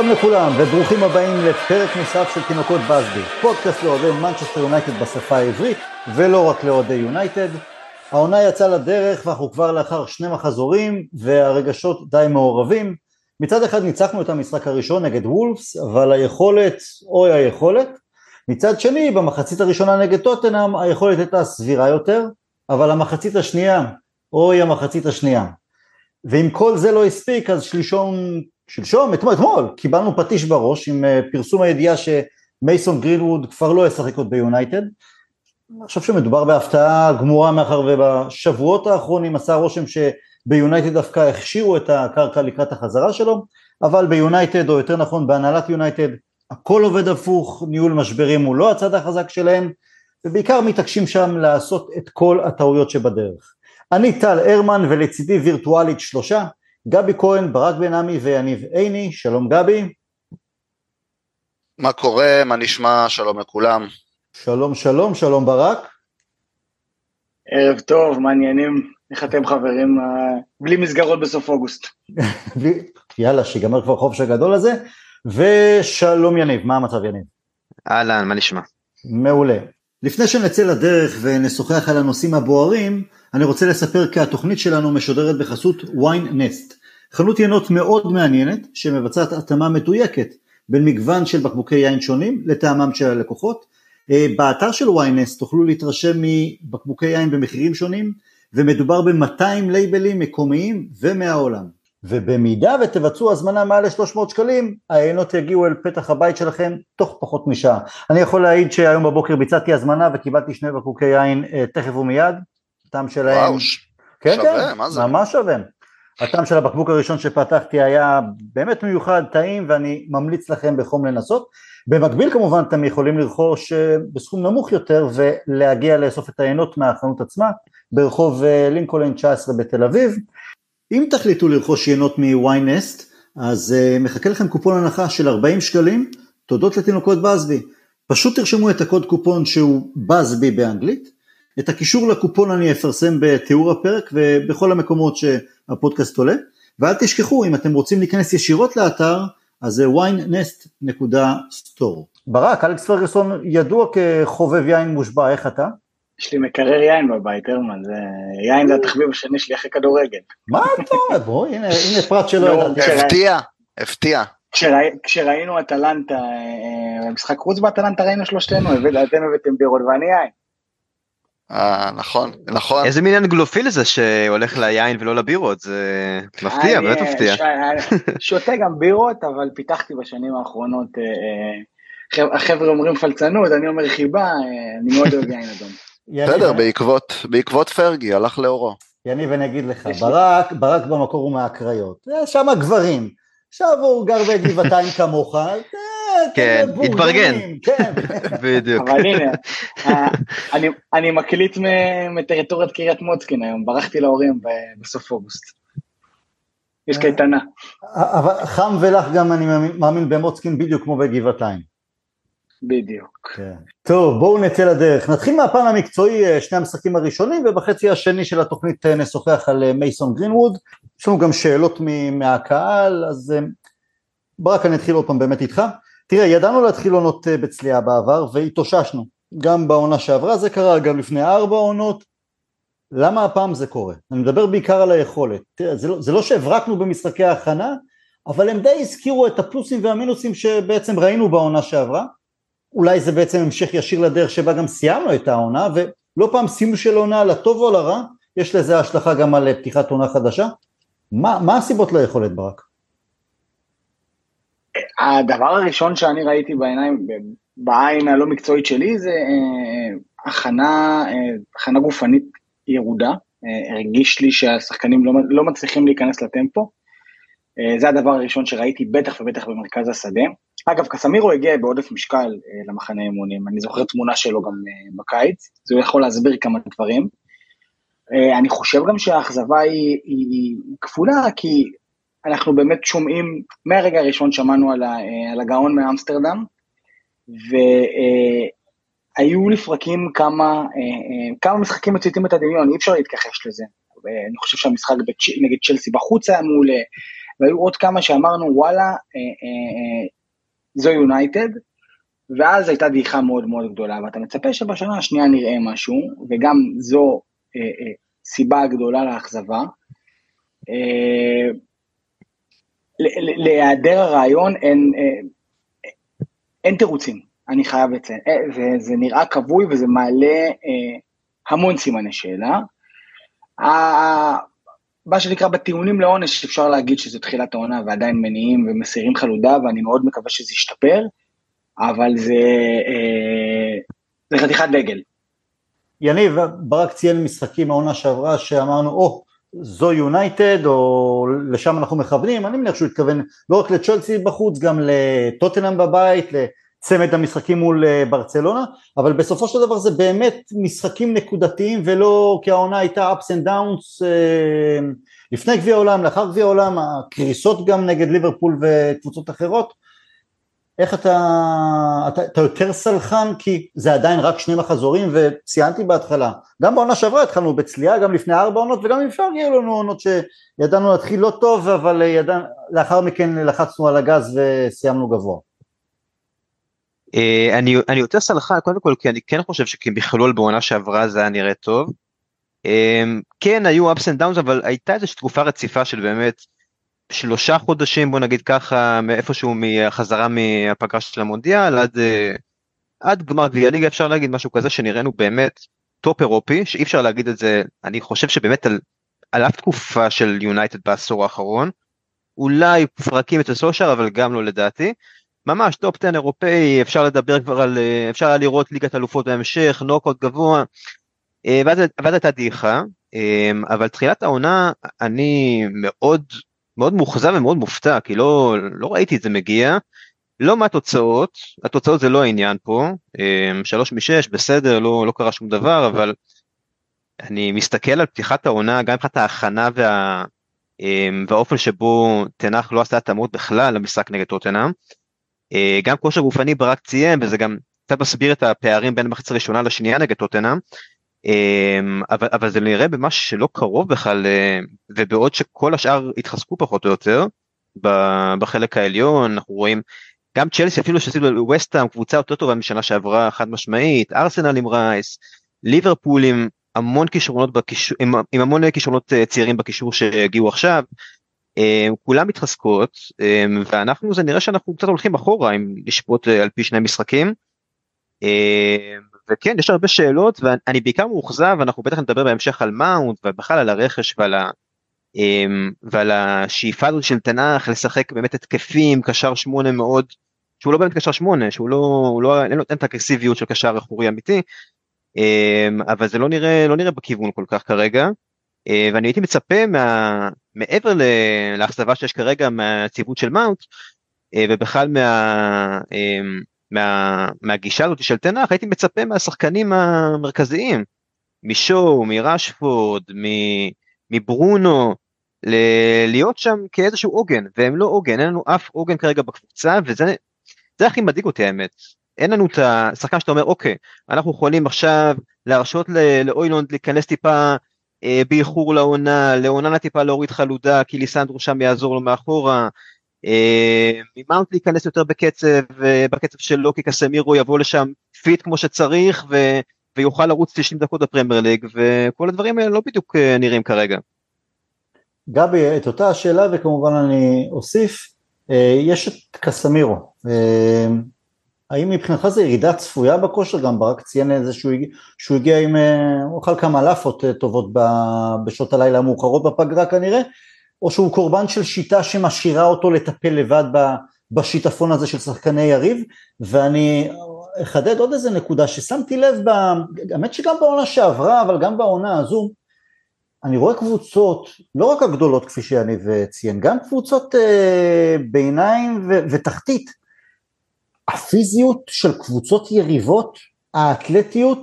שלום לכולם וברוכים הבאים לפרק נוסף של תינוקות באזבי, פודקאסט לאוהדי מנצ'סטר יונייטד בשפה העברית ולא רק לאוהדי יונייטד. העונה יצאה לדרך ואנחנו כבר לאחר שני מחזורים והרגשות די מעורבים. מצד אחד ניצחנו את המשחק הראשון נגד וולפס, אבל היכולת, אוי היכולת. מצד שני, במחצית הראשונה נגד טוטנאם היכולת הייתה סבירה יותר, אבל המחצית השנייה, אוי המחצית השנייה. ואם כל זה לא הספיק, אז שלשום, שלשום, אתמול, אתמול, קיבלנו פטיש בראש עם אה, פרסום הידיעה שמייסון גרינווד כבר לא ישחק עוד ביונייטד. אני חושב שמדובר בהפתעה גמורה מאחר ובשבועות האחרונים עשה רושם שביונייטד דווקא הכשירו את הקרקע לקראת החזרה שלו, אבל ביונייטד, או יותר נכון בהנהלת יונייטד, הכל עובד הפוך, ניהול משברים הוא לא הצד החזק שלהם, ובעיקר מתעקשים שם לעשות את כל הטעויות שבדרך. אני טל הרמן ולצידי וירטואלית שלושה, גבי כהן, ברק בן עמי ויניב עיני, שלום גבי. מה קורה, מה נשמע, שלום לכולם. שלום שלום, שלום ברק. ערב טוב, מעניינים, איך אתם חברים, אה, בלי מסגרות בסוף אוגוסט. יאללה, שיגמר כבר חופש הגדול הזה, ושלום יניב, מה המצב יניב? אהלן, מה נשמע? מעולה. לפני שנצא לדרך ונשוחח על הנושאים הבוערים, אני רוצה לספר כי התוכנית שלנו משודרת בחסות ויין נסט, חנות ינות מאוד מעניינת שמבצעת התאמה מדויקת בין מגוון של בקבוקי יין שונים לטעמם של הלקוחות. אה, באתר של ויין נסט תוכלו להתרשם מבקבוקי יין במחירים שונים ומדובר ב-200 לייבלים מקומיים ומהעולם. ובמידה ותבצעו הזמנה מעל ל-300 שקלים, העיינות יגיעו אל פתח הבית שלכם תוך פחות משעה. אני יכול להעיד שהיום בבוקר ביצעתי הזמנה וקיבלתי שני בקבוקי יין אה, תכף ומיד, הטעם שלהם... וואו, כן, שווה, כן, מה זה? ממש שווה. הטעם של הבקבוק הראשון שפתחתי היה באמת מיוחד, טעים, ואני ממליץ לכם בחום לנסות. במקביל כמובן אתם יכולים לרכוש אה, בסכום נמוך יותר ולהגיע לאסוף את העיינות מהחנות עצמה ברחוב אה, לינקולן 19 בתל אביב. אם תחליטו לרכוש יינות מוויינסט, אז uh, מחכה לכם קופון הנחה של 40 שקלים, תודות לתינוקות באזבי. פשוט תרשמו את הקוד קופון שהוא באזבי באנגלית, את הקישור לקופון אני אפרסם בתיאור הפרק ובכל המקומות שהפודקאסט עולה, ואל תשכחו, אם אתם רוצים להיכנס ישירות לאתר, אז זה wineNest.store. ברק, אלכס פרגוסון ידוע כחובב יין מושבע, איך אתה? יש לי מקרר יין בבית, הרמן, זה... יין זה התחביב השני שלי אחרי כדורגל. מה אתה אומר? בוא, הנה, הנה פרט שלא לא, ידעתי. הפתיע, הפתיע. כשראי- כשראינו אטלנטה, אה, משחק חוץ באטלנטה ראינו שלושתנו, הבאת- אתם הבאתם בירות ואני יין. אה, נכון, נכון. איזה מין אנגלופיל זה שהולך ליין ולא לבירות, זה מפתיע, אני, באמת אה, מפתיע. ש- אה, שותה גם בירות, אבל פיתחתי בשנים האחרונות, אה, אה, החבר'ה אומרים פלצנות, אני אומר חיבה, אה, אני מאוד אוהב יין אדום. בסדר, בעקבות, בעקבות פרגי, הלך לאורו. יניב אני אגיד לך, ברק, ברק במקור הוא מהקריות, שם גברים, עכשיו הוא גר בגבעתיים כמוך, אה, כן, התברגן. כן, בדיוק. אבל הנה, אה, אני- אני מקליט מטריטוריית קריית מוצקין היום, ברחתי להורים בסוף אוגוסט. יש אה. קייטנה. אבל חם ולח גם אני מאמין במוצקין בדיוק כמו בגבעתיים. בדיוק. כן. טוב בואו נצא לדרך, נתחיל מהפן המקצועי אה, שני המשחקים הראשונים ובחצי השני של התוכנית אה, נשוחח על אה, מייסון גרינווד, יש לנו גם שאלות מהקהל אז ברק אני אתחיל עוד פעם באמת איתך, תראה ידענו להתחיל עונות בצליעה בעבר והתאוששנו, גם בעונה שעברה זה קרה, גם לפני ארבע עונות, למה הפעם זה קורה? אני מדבר בעיקר על היכולת, תראה זה לא, זה לא שהברקנו במשחקי ההכנה אבל הם די הזכירו את הפלוסים והמינוסים שבעצם ראינו בעונה שעברה אולי זה בעצם המשך ישיר לדרך שבה גם סיימנו את העונה ולא פעם סיום של עונה לטוב או לרע יש לזה השלכה גם על פתיחת עונה חדשה מה, מה הסיבות ליכולת ברק? הדבר הראשון שאני ראיתי בעיניים, בעין הלא מקצועית שלי, זה אה, הכנה, אה, הכנה גופנית ירודה. אה, הרגיש לי שהשחקנים לא, לא מצליחים להיכנס לטמפו. אה, זה הדבר הראשון שראיתי, בטח ובטח במרכז השדה. אגב, קסמירו הגיע בעודף משקל אה, למחנה אימונים, אני זוכר תמונה שלו גם אה, בקיץ, זה יכול להסביר כמה דברים. אה, אני חושב גם שהאכזבה היא, היא, היא כפולה, כי אנחנו באמת שומעים, מהרגע הראשון שמענו על, ה, אה, על הגאון מאמסטרדם, והיו לפרקים כמה, אה, אה, כמה משחקים מציתים את הדמיון, אי אפשר להתכחש לזה. אה, אני חושב שהמשחק בצ'- נגד צ'לסי בחוץ היה מעולה, והיו עוד כמה שאמרנו וואלה, אה, אה, זו יונייטד, ואז הייתה דעיכה מאוד מאוד גדולה, ואתה מצפה שבשנה השנייה נראה משהו, וגם זו סיבה גדולה לאכזבה. להיעדר הרעיון אין, אין תירוצים, אני חייב לציין, וזה נראה כבוי וזה מעלה המון סימני שאלה. מה שנקרא בטיעונים לעונש אפשר להגיד שזה תחילת העונה ועדיין מניעים ומסירים חלודה ואני מאוד מקווה שזה ישתפר, אבל זה, אה, זה חתיכת דגל. יניב, ברק ציין משחקים מהעונה שעברה שאמרנו, או, oh, זו יונייטד, או לשם אנחנו מכוונים, אני מניח שהוא התכוון לא רק לצ'לסי בחוץ, גם לטוטנאם בבית, צמד המשחקים מול אה, ברצלונה, אבל בסופו של דבר זה באמת משחקים נקודתיים ולא כי העונה הייתה ups and downs אה, לפני גביע העולם, לאחר גביע העולם, הקריסות גם נגד ליברפול וקבוצות אחרות. איך אתה, אתה, אתה יותר סלחן כי זה עדיין רק שני מחזורים וציינתי בהתחלה, גם בעונה שעברה התחלנו בצליעה, גם לפני ארבע עונות וגם אפשר הגיעו לנו עונות שידענו להתחיל לא טוב אבל ידע, לאחר מכן לחצנו על הגז וסיימנו גבוה. אה, אני, אני יותר סלחה קודם כל כי אני כן חושב שכמכלול בעונה שעברה זה היה נראה טוב. אה, כן היו ups and downs אבל הייתה איזושהי תקופה רציפה של באמת שלושה חודשים בוא נגיד ככה מאיפשהו מהחזרה מהפגרה של המונדיאל עד, אה, עד גמר גביע ליגה אפשר להגיד משהו כזה שנראינו באמת טופ אירופי שאי אפשר להגיד את זה אני חושב שבאמת על, על אף תקופה של יונייטד בעשור האחרון אולי פרקים אצל סולשיאר אבל גם לא לדעתי. ממש טופ 10 אירופאי, אפשר לדבר כבר על, אה, אפשר לראות ליגת אלופות בהמשך, נוקאאוט גבוה, אה, ואז הייתה דעיכה, אה, אבל תחילת העונה אני מאוד מאוד מאוכזב ומאוד מופתע, כי לא, לא ראיתי את זה מגיע, לא מהתוצאות, התוצאות זה לא העניין פה, שלוש משש בסדר, לא, לא קרה שום דבר, אבל אני מסתכל על פתיחת העונה, גם מבחינת ההכנה וה... והאופן שבו תנח לא עשה התאמות בכלל למשחק נגד טוטנאם. אה, גם כושר גופני ברק ציין וזה גם קצת מסביר את הפערים בין המחצית הראשונה לשנייה נגד טוטנאם. אה, אבל, אבל זה נראה במשהו שלא קרוב בכלל אה, ובעוד שכל השאר התחזקו פחות או יותר בחלק העליון אנחנו רואים גם צ'לסי אפילו שעשינו ווסטהאם קבוצה יותר טובה משנה שעברה חד משמעית ארסנל עם רייס ליברפול עם המון כישרונות בקישור עם, עם המון כישרונות צעירים בקישור שהגיעו עכשיו כולם מתחזקות אה, ואנחנו זה נראה שאנחנו קצת הולכים אחורה אם לשפוט אה, על פי שני משחקים. וכן יש הרבה שאלות ואני בעיקר מאוכזב אנחנו בטח נדבר בהמשך על מאונט ובכלל על הרכש ועל, ה, ועל השאיפה הזאת של תנח לשחק באמת התקפים קשר שמונה מאוד שהוא לא באמת קשר שמונה שהוא לא, לא אין לו את האגרסיביות של קשר אחורי אמיתי אבל זה לא נראה לא נראה בכיוון כל כך כרגע. אה, ואני הייתי מצפה מה, מעבר לאכזבה שיש כרגע מהציוות של מאונט אה, ובכלל מה, אה, מה, מהגישה הזאת של תנח הייתי מצפה מהשחקנים המרכזיים משואו, מרשפורד, מברונו להיות שם כאיזשהו עוגן והם לא עוגן אין לנו אף עוגן כרגע בקבוצה וזה זה הכי מדאיג אותי האמת. אין לנו את השחקן שאתה אומר אוקיי אנחנו יכולים עכשיו להרשות לאוילונד להיכנס טיפה באיחור לעונה, לעונה טיפה להוריד חלודה כי ליסנדרו שם יעזור לו מאחורה, אה, ממאונט להיכנס יותר בקצב, אה, בקצב שלו כי קסמירו יבוא לשם fit כמו שצריך ו, ויוכל לרוץ 90 דקות בפרמייר ליג וכל הדברים האלה לא בדיוק נראים כרגע. גבי, את אותה השאלה וכמובן אני אוסיף, יש את קסמירו, האם מבחינתך זה ירידה צפויה בכושר? גם ברק ציין איזה שהוא, שהוא הגיע עם, אה, הוא אכל כמה לאפות אה, טובות בשעות הלילה המאוחרות בפגרה כנראה, או שהוא קורבן של שיטה שמשאירה אותו לטפל לבד בשיטפון הזה של שחקני יריב, ואני אחדד עוד איזה נקודה ששמתי לב, האמת שגם בעונה שעברה, אבל גם בעונה הזו, אני רואה קבוצות, לא רק הגדולות כפי שיניב ציין, גם קבוצות אה, ביניים ו- ותחתית, הפיזיות של קבוצות יריבות, האתלטיות,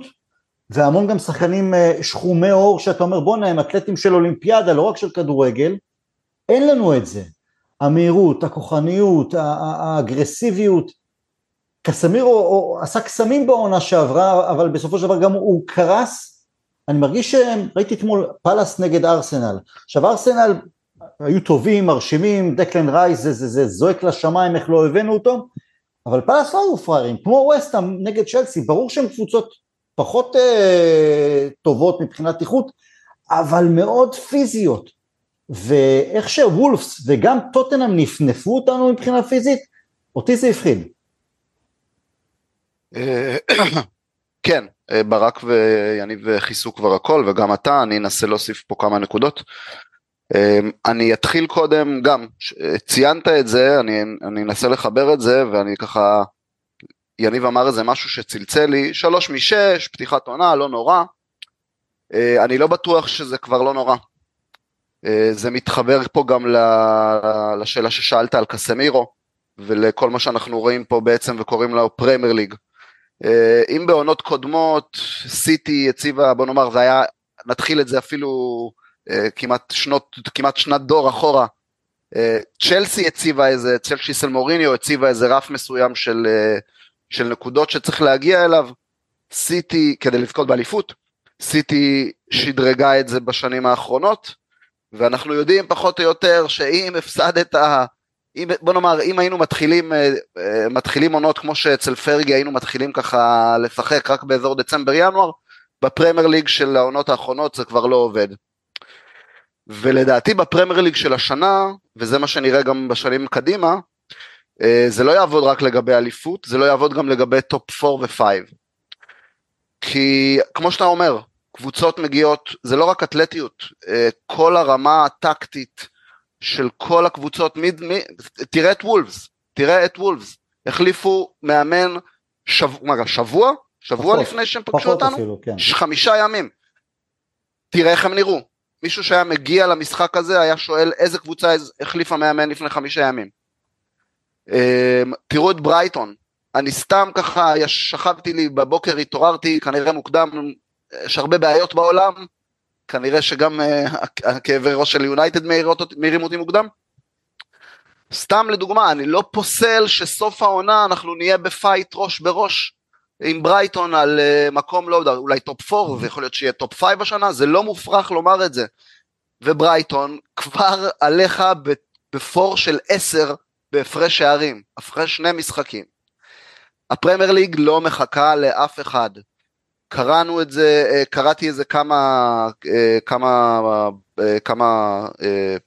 והמון גם שחקנים אה, שחומי עור שאתה אומר בואנה הם אתלטים של אולימפיאדה לא רק של כדורגל, אין לנו את זה, המהירות, הכוחניות, האגרסיביות, קסמירו עשה קסמים בעונה שעברה אבל בסופו של דבר גם הוא קרס, אני מרגיש שראיתי אתמול פאלאס נגד ארסנל, עכשיו ארסנל היו טובים, מרשימים, דקלן רייס זה, זה, זה זועק לשמיים איך לא הבאנו אותו, אבל פלאס לא היו פראיירים, כמו ווסטהאם נגד צ'לסי, ברור שהן קבוצות פחות אה, טובות מבחינת איכות, אבל מאוד פיזיות, ואיך שוולפס וגם טוטנאם נפנפו אותנו מבחינה פיזית, אותי זה הפחיד. אה, כן, אה, ברק ויניב כיסו כבר הכל וגם אתה, אני אנסה להוסיף פה כמה נקודות. אה, אני אתחיל קודם גם, ציינת את זה, אני, אני אנסה לחבר את זה ואני ככה, יניב אמר איזה משהו שצלצל לי, שלוש משש, פתיחת עונה, לא נורא. אני לא בטוח שזה כבר לא נורא. זה מתחבר פה גם לשאלה ששאלת על קסמירו ולכל מה שאנחנו רואים פה בעצם וקוראים לו פרמייר ליג. אה, אם בעונות קודמות סיטי הציבה, בוא נאמר, זה היה, נתחיל את זה אפילו אה, כמעט שנות, כמעט שנת דור אחורה, אה, צ'לסי הציבה איזה, צ'לסי של מוריניו הציבה איזה רף מסוים של, של נקודות שצריך להגיע אליו, סיטי, כדי לזכות באליפות, סיטי שדרגה את זה בשנים האחרונות, ואנחנו יודעים פחות או יותר שאם הפסדת אם, בוא נאמר, אם היינו מתחילים, אה, אה, מתחילים עונות כמו שאצל פרגי היינו מתחילים ככה לשחק רק באזור דצמבר-ינואר, בפרמייר ליג של העונות האחרונות זה כבר לא עובד. ולדעתי בפרמייר ליג של השנה, וזה מה שנראה גם בשנים קדימה, אה, זה לא יעבוד רק לגבי אליפות, זה לא יעבוד גם לגבי טופ 4 ו-5. כי כמו שאתה אומר, קבוצות מגיעות, זה לא רק אתלטיות, כל הרמה הטקטית, של כל הקבוצות, מי, מי, תראה את וולפס, תראה את וולפס, החליפו מאמן שב, מה, שבוע? שבוע פחות, לפני שהם פגשו אותנו? אפילו, כן. חמישה ימים. תראה איך הם נראו. מישהו שהיה מגיע למשחק הזה היה שואל איזה קבוצה החליפה מאמן לפני חמישה ימים. אמ, תראו את ברייטון, אני סתם ככה שכבתי לי בבוקר התעוררתי כנראה מוקדם, יש הרבה בעיות בעולם, כנראה שגם uh, הכאבי ראש של יונייטד מעירים אותי מוקדם. סתם לדוגמה, אני לא פוסל שסוף העונה אנחנו נהיה ב fight ראש בראש עם ברייטון על uh, מקום לא יודע, אולי טופ 4 ויכול להיות שיהיה טופ 5 השנה, זה לא מופרך לומר את זה. וברייטון כבר עליך בפער של 10 בהפרש שערים, הפרש שני משחקים. הפרמייר ליג לא מחכה לאף אחד. קראנו את זה, אה, קראתי איזה כמה, אה, כמה, אה, כמה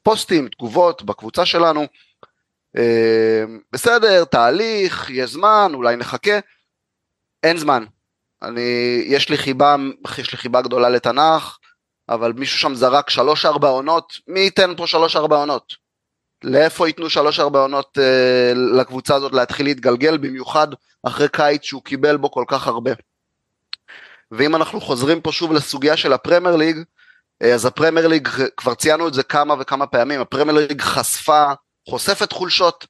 פוסטים, תגובות בקבוצה שלנו. בסדר, תהליך, יש זמן, אולי נחכה. אין זמן. אני, יש לי חיבה, יש לי חיבה גדולה לתנ"ך, אבל מישהו שם זרק שלוש ארבע עונות, מי ייתן פה שלוש ארבע עונות? לאיפה ייתנו שלוש ארבע עונות אה, לקבוצה הזאת להתחיל להתגלגל, במיוחד אחרי קיץ שהוא קיבל בו כל כך הרבה. ואם אנחנו חוזרים פה שוב לסוגיה של הפרמייר ליג, אה, אז הפרמייר ליג, כבר ציינו את זה כמה וכמה פעמים, הפרמייר ליג חשפה, חושפת חולשות,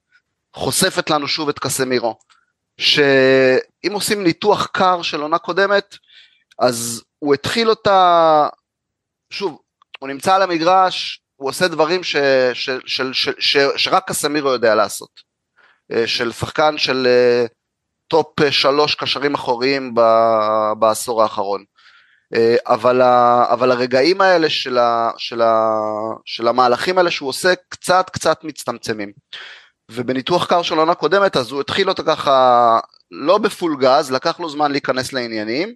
חושפת לנו שוב את קסמירו. שאם עושים ניתוח קר של עונה קודמת, אז הוא התחיל אותה, שוב, הוא נמצא על המגרש, הוא עושה דברים ש, ש, ש, ש, ש, שרק קסמירו יודע לעשות. אה, של שחקן של אה, טופ אה, שלוש קשרים אחוריים בעשור האחרון. אבל, ה, אבל הרגעים האלה של, ה, של, ה, של המהלכים האלה שהוא עושה קצת קצת מצטמצמים. ובניתוח קר של עונה קודמת אז הוא התחיל אותה ככה לא ב full gas, לקח לו זמן להיכנס לעניינים.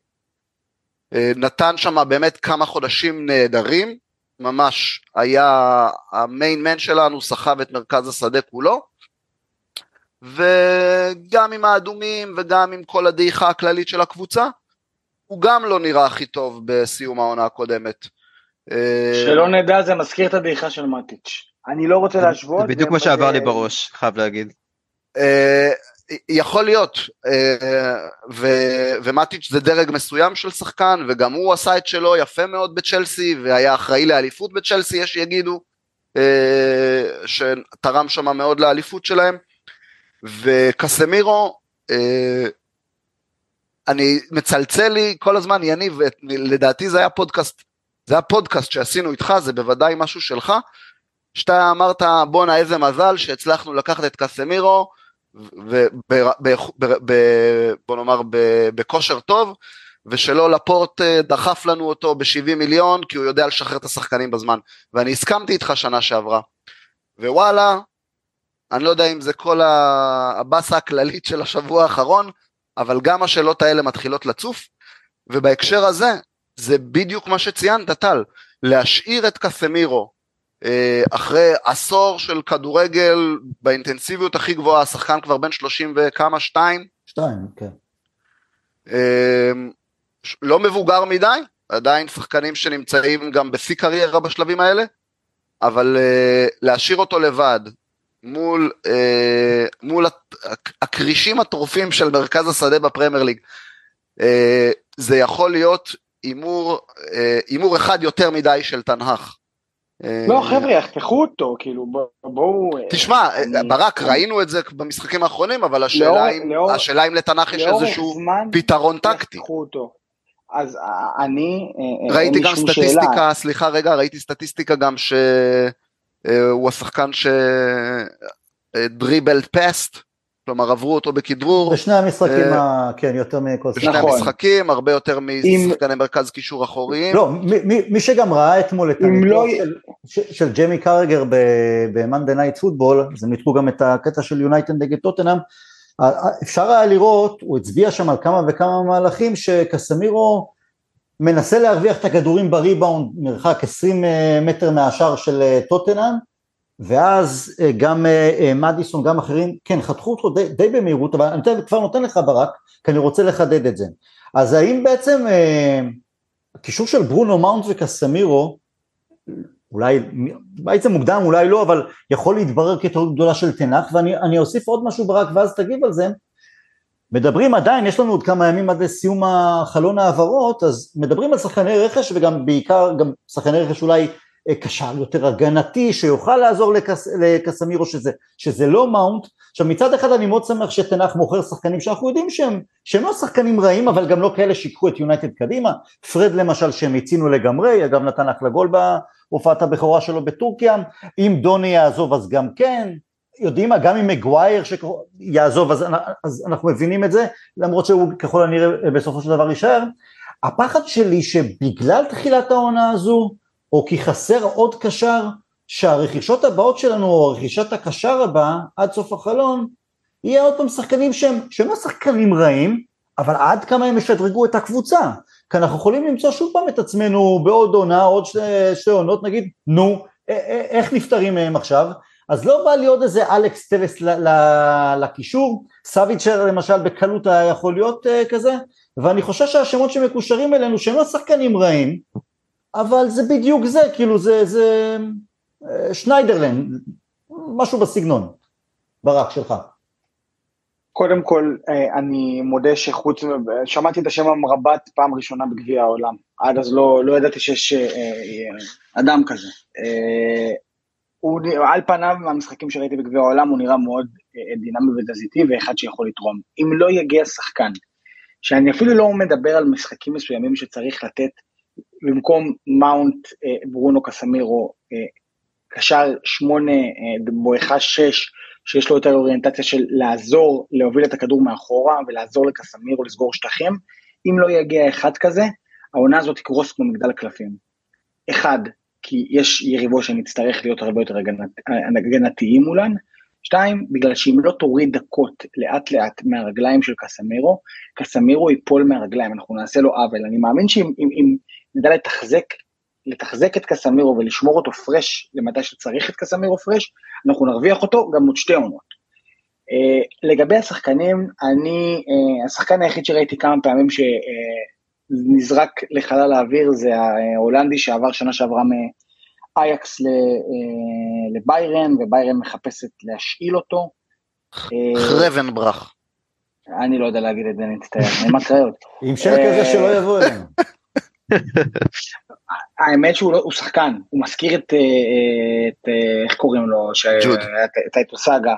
אה, נתן שם באמת כמה חודשים נהדרים, ממש היה ה main man שלנו, סחב את מרכז השדה כולו. וגם עם האדומים וגם עם כל הדעיכה הכללית של הקבוצה, הוא גם לא נראה הכי טוב בסיום העונה הקודמת. שלא נדע, זה מזכיר את הדעיכה של מטיץ'. אני לא רוצה להשוות. זה בדיוק מה שעבר לי בראש, חייב להגיד. אה, יכול להיות, אה, ומטיץ' זה דרג מסוים של שחקן, וגם הוא עשה את שלו יפה מאוד בצ'לסי, והיה אחראי לאליפות בצ'לסי, יש שיגידו, אה, שתרם שם מאוד לאליפות שלהם. וקסמירו, אני מצלצל לי כל הזמן, יניב, לדעתי זה היה פודקאסט, זה היה פודקאסט שעשינו איתך, זה בוודאי משהו שלך, שאתה אמרת בואנה איזה מזל שהצלחנו לקחת את קסמירו, ובוא נאמר בכושר טוב, ושלא לפורט אה, דחף לנו אותו ב-70 מיליון, כי הוא יודע לשחרר את השחקנים בזמן. ואני הסכמתי איתך שנה שעברה. ווואלה, אני לא יודע אם זה כל הבאסה הכללית של השבוע האחרון, אבל גם השאלות האלה מתחילות לצוף, ובהקשר הזה, זה בדיוק מה שציינת, טל, להשאיר את קסמירו אחרי עשור של כדורגל באינטנסיביות הכי גבוהה, השחקן כבר בן שלושים וכמה, שתיים? שתיים, כן. אה, לא מבוגר מדי, עדיין שחקנים שנמצאים גם בשיא קריירה בשלבים האלה, אבל uh, להשאיר אותו לבד מול, מול הכרישים הטרופים של מרכז השדה בפרמייר ליג, זה יכול להיות הימור אחד יותר מדי של תנהך. לא חבר'ה יחתכו אותו כאילו בואו תשמע אני... ברק ראינו את זה במשחקים האחרונים אבל השאלה, אם, לתנ"ך יש איזשהו פתרון טקטי. אז אני, אה, אה, ראיתי גם סטטיסטיקה. סליחה רגע, ראיתי סטטיסטיקה גם שהוא השחקן שדריבלד פסט, כלומר עברו אותו בכדרור. בשני המשחקים, uh, כן, יותר מכל שחקן. בשני נכון. המשחקים, הרבה יותר משחקני עם... מרכז קישור אחוריים. לא, מי, מי, מי שגם ראה אתמול את הניתוח לא... של, של, של ג'מי קרגר ב-Monday Night Football, אז הם ניתחו גם את הקטע של יונייטד נגד טוטנאם, אפשר היה לראות, הוא הצביע שם על כמה וכמה מהלכים שקסמירו מנסה להרוויח את הכדורים בריבאונד מרחק 20 אה, מטר מהשאר של אה, טוטנאם ואז אה, גם מדיסון גם אחרים כן חתכו אותו די, די במהירות אבל אני כבר נותן לך ברק כי אני רוצה לחדד את זה אז האם בעצם הקישור של ברונו מאונט וקסמירו אולי, אולי זה מוקדם, אולי לא, אבל יכול להתברר כטעות גדולה של תנח, ואני אוסיף עוד משהו ברק ואז תגיב על זה. מדברים עדיין, יש לנו עוד כמה ימים עד לסיום חלון העברות, אז מדברים על שחקני רכש וגם בעיקר, גם שחקני רכש אולי אה, קשר יותר הגנתי, שיוכל לעזור לקס, לקסמירו שזה, שזה לא מאונט. עכשיו מצד אחד אני מאוד שמח שתנח מוכר שחקנים שאנחנו יודעים שהם, שהם לא שחקנים רעים, אבל גם לא כאלה שיקחו את יונייטד קדימה. פרד למשל שהם הצינו לגמרי, אגב נתן אחלה גול בהופעת הבכורה שלו בטורקיה, אם דוני יעזוב אז גם כן, יודעים מה, גם אם מגווייר שיעזוב אז, אז אנחנו מבינים את זה, למרות שהוא ככל הנראה בסופו של דבר יישאר. הפחד שלי שבגלל תחילת העונה הזו, או כי חסר עוד קשר, שהרכישות הבאות שלנו, או רכישת הקשר הבא, עד סוף החלון, יהיה עוד פעם שחקנים שהם, שהם לא שחקנים רעים, אבל עד כמה הם ישדרגו את הקבוצה. כי אנחנו יכולים למצוא שוב פעם את עצמנו בעוד עונה, עוד שתי, שתי עונות, נגיד, נו, איך נפטרים מהם עכשיו? אז לא בא לי עוד איזה אלכס טווס לקישור, סביצ'ר למשל בקלות היה יכול להיות uh, כזה, ואני חושב שהשמות שמקושרים אלינו שהם לא שחקנים רעים, אבל זה בדיוק זה, כאילו זה, זה uh, שניידרלנד, משהו בסגנון, ברק שלך. קודם כל, אה, אני מודה שחוץ, שמעתי את השם המרבט פעם ראשונה בגביע העולם, עד אז לא, לא ידעתי שיש אדם כזה. הוא, על פניו מהמשחקים שראיתי בגביע העולם הוא נראה מאוד אה, דינמי ותזיתי ואחד שיכול לתרום. אם לא יגיע שחקן, שאני אפילו לא מדבר על משחקים מסוימים שצריך לתת במקום מאונט אה, ברונו קסמירו, אה, קשר שמונה בואכה שש, שיש לו יותר אוריינטציה של לעזור להוביל את הכדור מאחורה ולעזור לקסמירו לסגור שטחים, אם לא יגיע אחד כזה, העונה הזאת תקרוס כמו מגדל קלפים. אחד, כי יש יריבו שנצטרך להיות הרבה יותר הגנת, הגנתיים מולן. שתיים, בגלל שאם לא תוריד דקות לאט לאט מהרגליים של קסמירו, קסמירו ייפול מהרגליים, אנחנו נעשה לו עוול. אני מאמין שאם אם, אם נדע לתחזק, לתחזק את קסמירו ולשמור אותו פרש למתי שצריך את קסמירו פרש, אנחנו נרוויח אותו גם עוד שתי עונות. Uh, לגבי השחקנים, אני, uh, השחקן היחיד שראיתי כמה פעמים ש... Uh, נזרק לחלל האוויר זה ההולנדי שעבר שנה שעברה מאייקס אה, לביירן, וביירן מחפשת להשאיל אותו. חרבנברח. אני לא יודע להגיד את זה, אני מצטער, אני מקריות. עם שם כזה שלא יבוא אלינו. האמת שהוא לא, שחקן, הוא מזכיר את, אה, את איך קוראים לו? ג'וד. את האתוסאגה.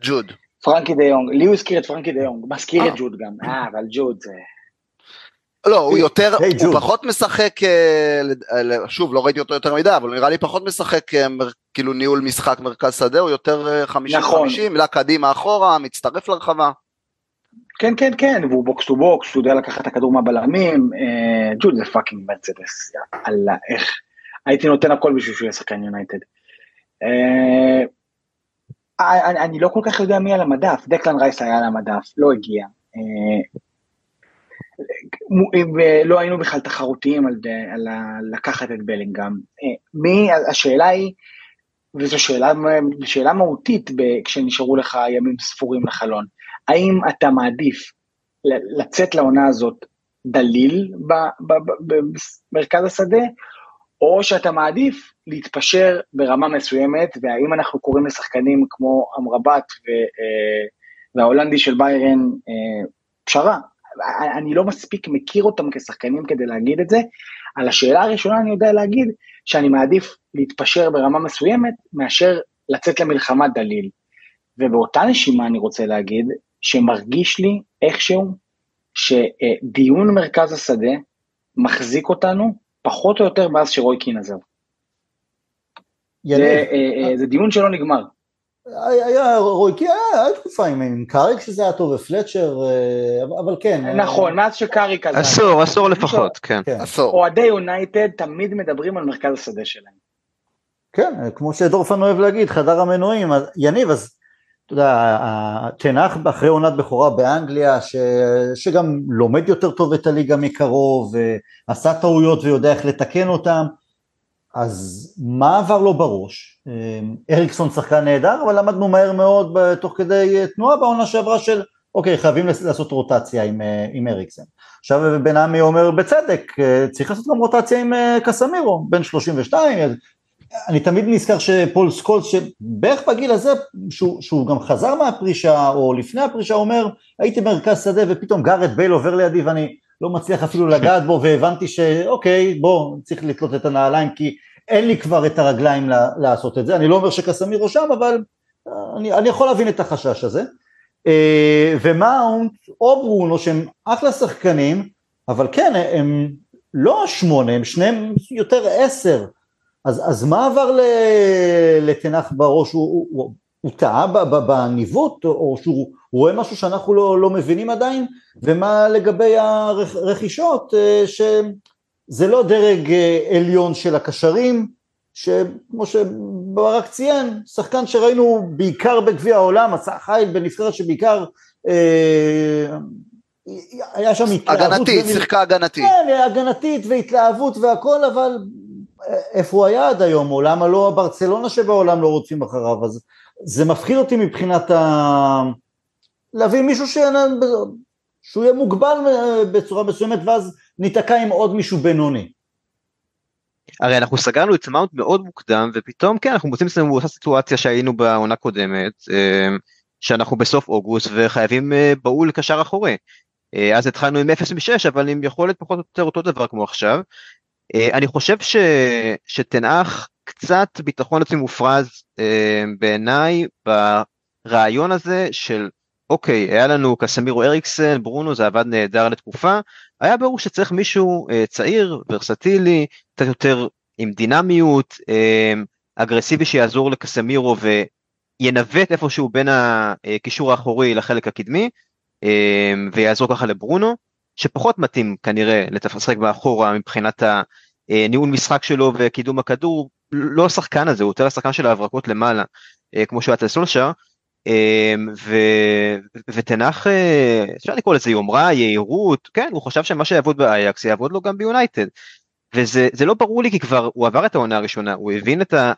ג'וד. פרנקי דה יונג, לי הוא הזכיר את פרנקי דה יונג, מזכיר את ג'וד גם, אה, אבל ג'וד זה... לא, הוא יותר, hey, הוא פחות משחק, אה, אה, שוב, לא ראיתי אותו יותר מדי, אבל נראה לי פחות משחק אה, כאילו ניהול משחק מרכז שדה, הוא יותר 50-50, נכון. מילה קדימה אחורה, מצטרף לרחבה. כן, כן, כן, והוא בוקס טו בוקס, הוא יודע לקחת את הכדור מהבלמים, ג'וד זה פאקינג מרצדס, יאללה, איך. הייתי נותן הכל בשביל שהוא יהיה שחקן יונייטד. אה, אני, אני לא כל כך יודע מי על המדף, דקלן רייס היה על המדף, לא הגיע. אה, לא היינו בכלל תחרותיים על, על לקחת את בלינגהם. מי, השאלה היא, וזו שאלה, שאלה מהותית כשנשארו לך ימים ספורים לחלון, האם אתה מעדיף לצאת לעונה הזאת דליל במרכז השדה, או שאתה מעדיף להתפשר ברמה מסוימת, והאם אנחנו קוראים לשחקנים כמו אמרבת אה, וההולנדי של ביירן אה, פשרה. אני לא מספיק מכיר אותם כשחקנים כדי להגיד את זה. על השאלה הראשונה אני יודע להגיד שאני מעדיף להתפשר ברמה מסוימת מאשר לצאת למלחמה דליל. ובאותה נשימה אני רוצה להגיד שמרגיש לי איכשהו שדיון מרכז השדה מחזיק אותנו פחות או יותר מאז שרוי קין עזב. זה, אה, אה, זה דיון שלא נגמר. היה רוי קין, היה תקופה עם קאריק שזה היה טוב ופלצ'ר, אה, אבל כן. נכון, מאז שקאריק עזב. עשור, עשור לפחות, כן. כן. עשור. אוהדי יונייטד תמיד מדברים על מרכז השדה שלהם. כן, כמו שדורפן אוהב להגיד, חדר המנועים. יניב, אז אתה יודע, תנח אחרי עונת בכורה באנגליה, ש, שגם לומד יותר טוב את הליגה מקרוב, ועשה טעויות ויודע איך לתקן אותם, אז מה עבר לו בראש? אריקסון שחקן נהדר, אבל למדנו מהר מאוד תוך כדי תנועה בעונה שעברה של, אוקיי, חייבים לעשות רוטציה עם, עם אריקסון. עכשיו בן עמי אומר בצדק, צריך לעשות גם רוטציה עם קסמירו, בן 32, אני תמיד נזכר שפול סקולס, שבערך בגיל הזה, שהוא, שהוא גם חזר מהפרישה, או לפני הפרישה, אומר, הייתי במרכז שדה ופתאום גארד בייל עובר לידי ואני לא מצליח אפילו לגעת בו, והבנתי שאוקיי, בוא, צריך לתלות את הנעליים, כי אין לי כבר את הרגליים לעשות את זה, אני לא אומר שקסמירו שם, אבל אני, אני יכול להבין את החשש הזה. אה, ומאונט או ברונו שהם אחלה שחקנים, אבל כן, הם לא שמונה, הם שניהם יותר עשר. אז, אז מה עבר לתנח בראש, הוא, הוא, הוא, הוא טעה בניווט, או שהוא רואה משהו שאנחנו לא, לא מבינים עדיין, ומה לגבי הרכישות, אה, שזה לא דרג אה, עליון של הקשרים, שכמו שברק ציין, שחקן שראינו בעיקר בגביע העולם, עשה חיל בנבחרת שבעיקר אה, היה שם התלהבות. הגנתית, שיחקה הגנתית. כן, הגנתית והתלהבות והכל, אבל איפה הוא היה עד היום, או למה לא ברצלונה שבעולם לא רודפים אחריו, אז זה מפחיד אותי מבחינת ה... להביא מישהו ש... שהוא יהיה מוגבל בצורה מסוימת, ואז ניתקע עם עוד מישהו בינוני. הרי אנחנו סגרנו את מאונט מאוד מוקדם, ופתאום כן, אנחנו מוצאים אצלנו באותה סיטואציה שהיינו בעונה קודמת, אה, שאנחנו בסוף אוגוסט וחייבים אה, בהול קשר אחורי. אה, אז התחלנו עם 0 מ-6, אבל עם יכולת פחות או יותר אותו דבר כמו עכשיו. אה, אני חושב ש... שתנאך קצת ביטחון עצמי מופרז אה, בעיניי ברעיון הזה של אוקיי היה לנו קסמירו אריקסן ברונו זה עבד נהדר לתקופה היה ברור שצריך מישהו אה, צעיר ורסטילי קצת יותר עם דינמיות אגרסיבי שיעזור לקסמירו וינווט איפשהו בין הקישור האחורי לחלק הקדמי ויעזור ככה לברונו שפחות מתאים כנראה לשחק מאחורה מבחינת הניהול משחק שלו וקידום הכדור, לא השחקן הזה, הוא יותר השחקן של ההברקות למעלה, אה, כמו שהוא היה אצל סולשר, אה, ותנח, אה, אפשר לקרוא לזה יומרה, יהירות, כן, הוא חשב שמה שיעבוד באייקס יעבוד לו גם ביונייטד. וזה לא ברור לי כי כבר הוא עבר את העונה הראשונה, הוא הבין את, ה,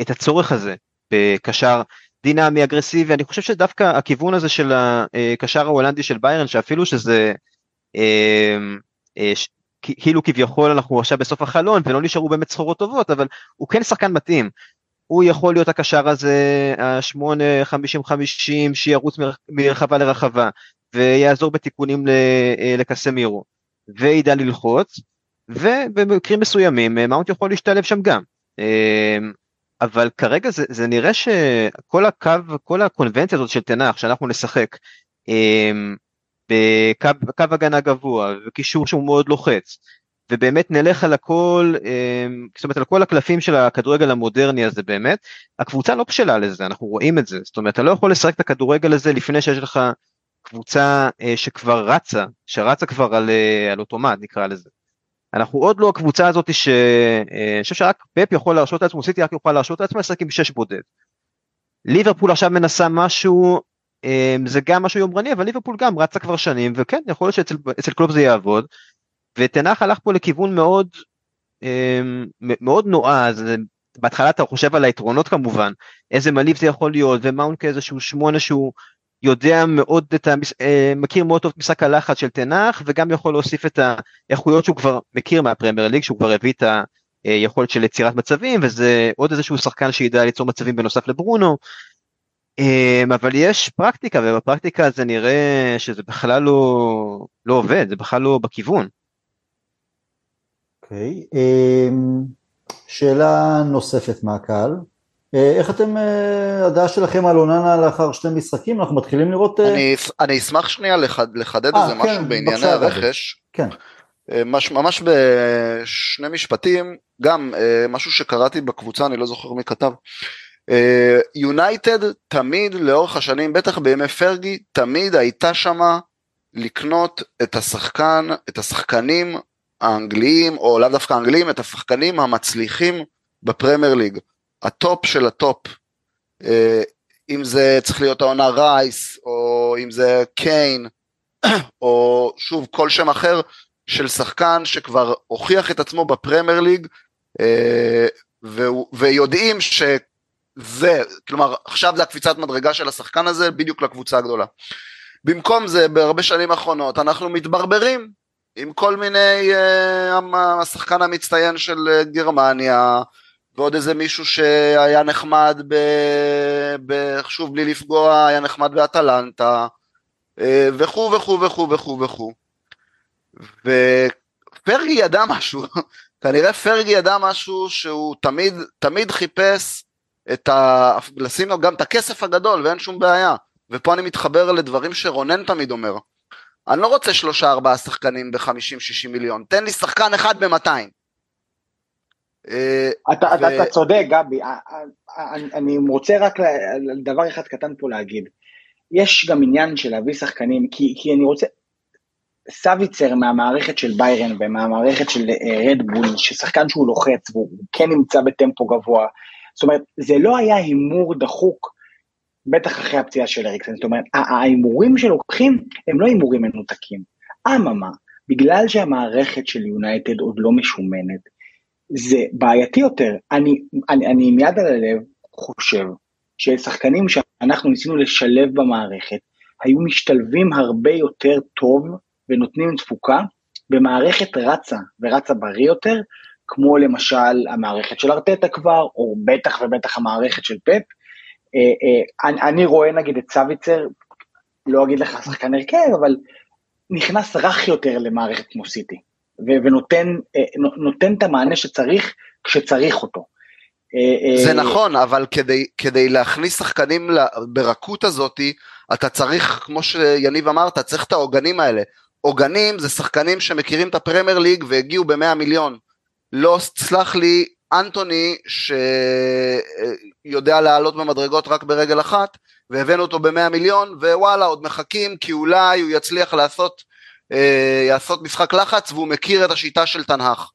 את הצורך הזה בקשר דינמי, אגרסיבי, אני חושב שדווקא הכיוון הזה של הקשר ההולנדי של ביירן, שאפילו שזה אה, כאילו כביכול אנחנו עכשיו בסוף החלון ולא נשארו באמת סחורות טובות אבל הוא כן שחקן מתאים. הוא יכול להיות הקשר הזה השמונה חמישים חמישים שירוץ מרחבה לרחבה ויעזור בתיקונים אה, לקסמירו וידע ללחוץ ובמקרים מסוימים אה, מאונט יכול להשתלב שם גם. אמ, אבל כרגע זה, זה נראה שכל הקו, כל הקונבנציה הזאת של תנח שאנחנו נשחק אמ, בקו הגנה גבוה וקישור שהוא מאוד לוחץ ובאמת נלך על הכל אמ, זאת אומרת על כל הקלפים של הכדורגל המודרני הזה באמת הקבוצה לא בשלה לזה אנחנו רואים את זה זאת אומרת אתה לא יכול לשחק את הכדורגל הזה לפני שיש לך קבוצה אה, שכבר רצה שרצה כבר על, אה, על אוטומט נקרא לזה. אנחנו עוד לא הקבוצה הזאת שאני חושב שרק פפ יכול להרשות לעצמו, סיטי רק יוכל להרשות לעצמו לשחק עם שש בודד. ליברפול עכשיו מנסה משהו, זה גם משהו יומרני, אבל ליברפול גם רצה כבר שנים, וכן, יכול להיות שאצל קלופ זה יעבוד. ותנח הלך פה לכיוון מאוד מאוד נועז, בהתחלה אתה חושב על היתרונות כמובן, איזה מליב זה יכול להיות, ומאונט כאיזשהו שמונה שהוא יודע מאוד את המס... אה, מכיר מאוד טוב את משחק הלחץ של תנח, וגם יכול להוסיף את האיכויות שהוא כבר מכיר מהפרמייר ליג, שהוא כבר הביא את היכולת של יצירת מצבים, וזה עוד איזשהו שחקן שידע ליצור מצבים בנוסף לברונו. אה, אבל יש פרקטיקה, ובפרקטיקה זה נראה שזה בכלל לא, לא עובד, זה בכלל לא בכיוון. אוקיי, okay. אמ, שאלה נוספת מהקהל, אה, איך אתם, אה, הדעה שלכם על אוננה לאחר שני משחקים, אנחנו מתחילים לראות... אה, אני, אני אשמח שנייה לחד, לחדד איזה כן, משהו בענייני הרכש. כן. מש, ממש בשני משפטים, גם משהו שקראתי בקבוצה, אני לא זוכר מי כתב. יונייטד תמיד לאורך השנים, בטח בימי פרגי, תמיד הייתה שמה לקנות את השחקן, את השחקנים האנגליים, או לאו דווקא האנגליים, את השחקנים המצליחים בפרמייר ליג. הטופ של הטופ. אה, אם זה צריך להיות העונה רייס, או אם זה קיין, או שוב כל שם אחר של שחקן שכבר הוכיח את עצמו בפרמייר ליג, אה, ויודעים שזה, כלומר עכשיו זה הקפיצת מדרגה של השחקן הזה בדיוק לקבוצה הגדולה. במקום זה בהרבה שנים האחרונות אנחנו מתברברים עם כל מיני, uh, השחקן המצטיין של uh, גרמניה, ועוד איזה מישהו שהיה נחמד, ב, ב, שוב בלי לפגוע, היה נחמד באטלנטה, uh, וכו' וכו' וכו' וכו' וכו'. ופרגי ידע משהו, כנראה פרגי ידע משהו שהוא תמיד, תמיד חיפש את ה... לשים לו גם את הכסף הגדול ואין שום בעיה. ופה אני מתחבר לדברים שרונן תמיד אומר. אני לא רוצה שלושה ארבעה שחקנים ב-50-60 מיליון, תן לי שחקן אחד ב-200. אה, אתה, ו... אתה צודק גבי, אה, אה, אני, אני רוצה רק דבר אחד קטן פה להגיד. יש גם עניין של להביא שחקנים, כי, כי אני רוצה, סוויצר מהמערכת של ביירן ומהמערכת של רדבול, ששחקן שהוא לוחץ והוא כן נמצא בטמפו גבוה, זאת אומרת, זה לא היה הימור דחוק בטח אחרי הפציעה של אריקסן, זאת אומרת, ההימורים שלוקחים הם לא הימורים מנותקים. אממה, בגלל שהמערכת של יונייטד עוד לא משומנת, זה בעייתי יותר. אני, אני, אני עם יד על הלב חושב ששחקנים שאנחנו ניסינו לשלב במערכת, היו משתלבים הרבה יותר טוב ונותנים תפוקה במערכת רצה ורצה בריא יותר, כמו למשל המערכת של ארטטה כבר, או בטח ובטח המערכת של פפ, אה, אה, אני רואה נגיד את סוויצר, לא אגיד לך שחקן הרכב, אבל נכנס רך יותר למערכת כמו סיטי, ונותן אה, את המענה שצריך כשצריך אותו. זה נכון, אבל כדי, כדי להכניס שחקנים ברכות הזאתי, אתה צריך, כמו שיניב אמר, אתה צריך את העוגנים האלה. עוגנים זה שחקנים שמכירים את הפרמייר ליג והגיעו במאה מיליון. לא, סלח לי, אנטוני שיודע לעלות במדרגות רק ברגל אחת והבאנו אותו במאה מיליון ווואלה עוד מחכים כי אולי הוא יצליח לעשות, אה, לעשות משחק לחץ והוא מכיר את השיטה של תנהך.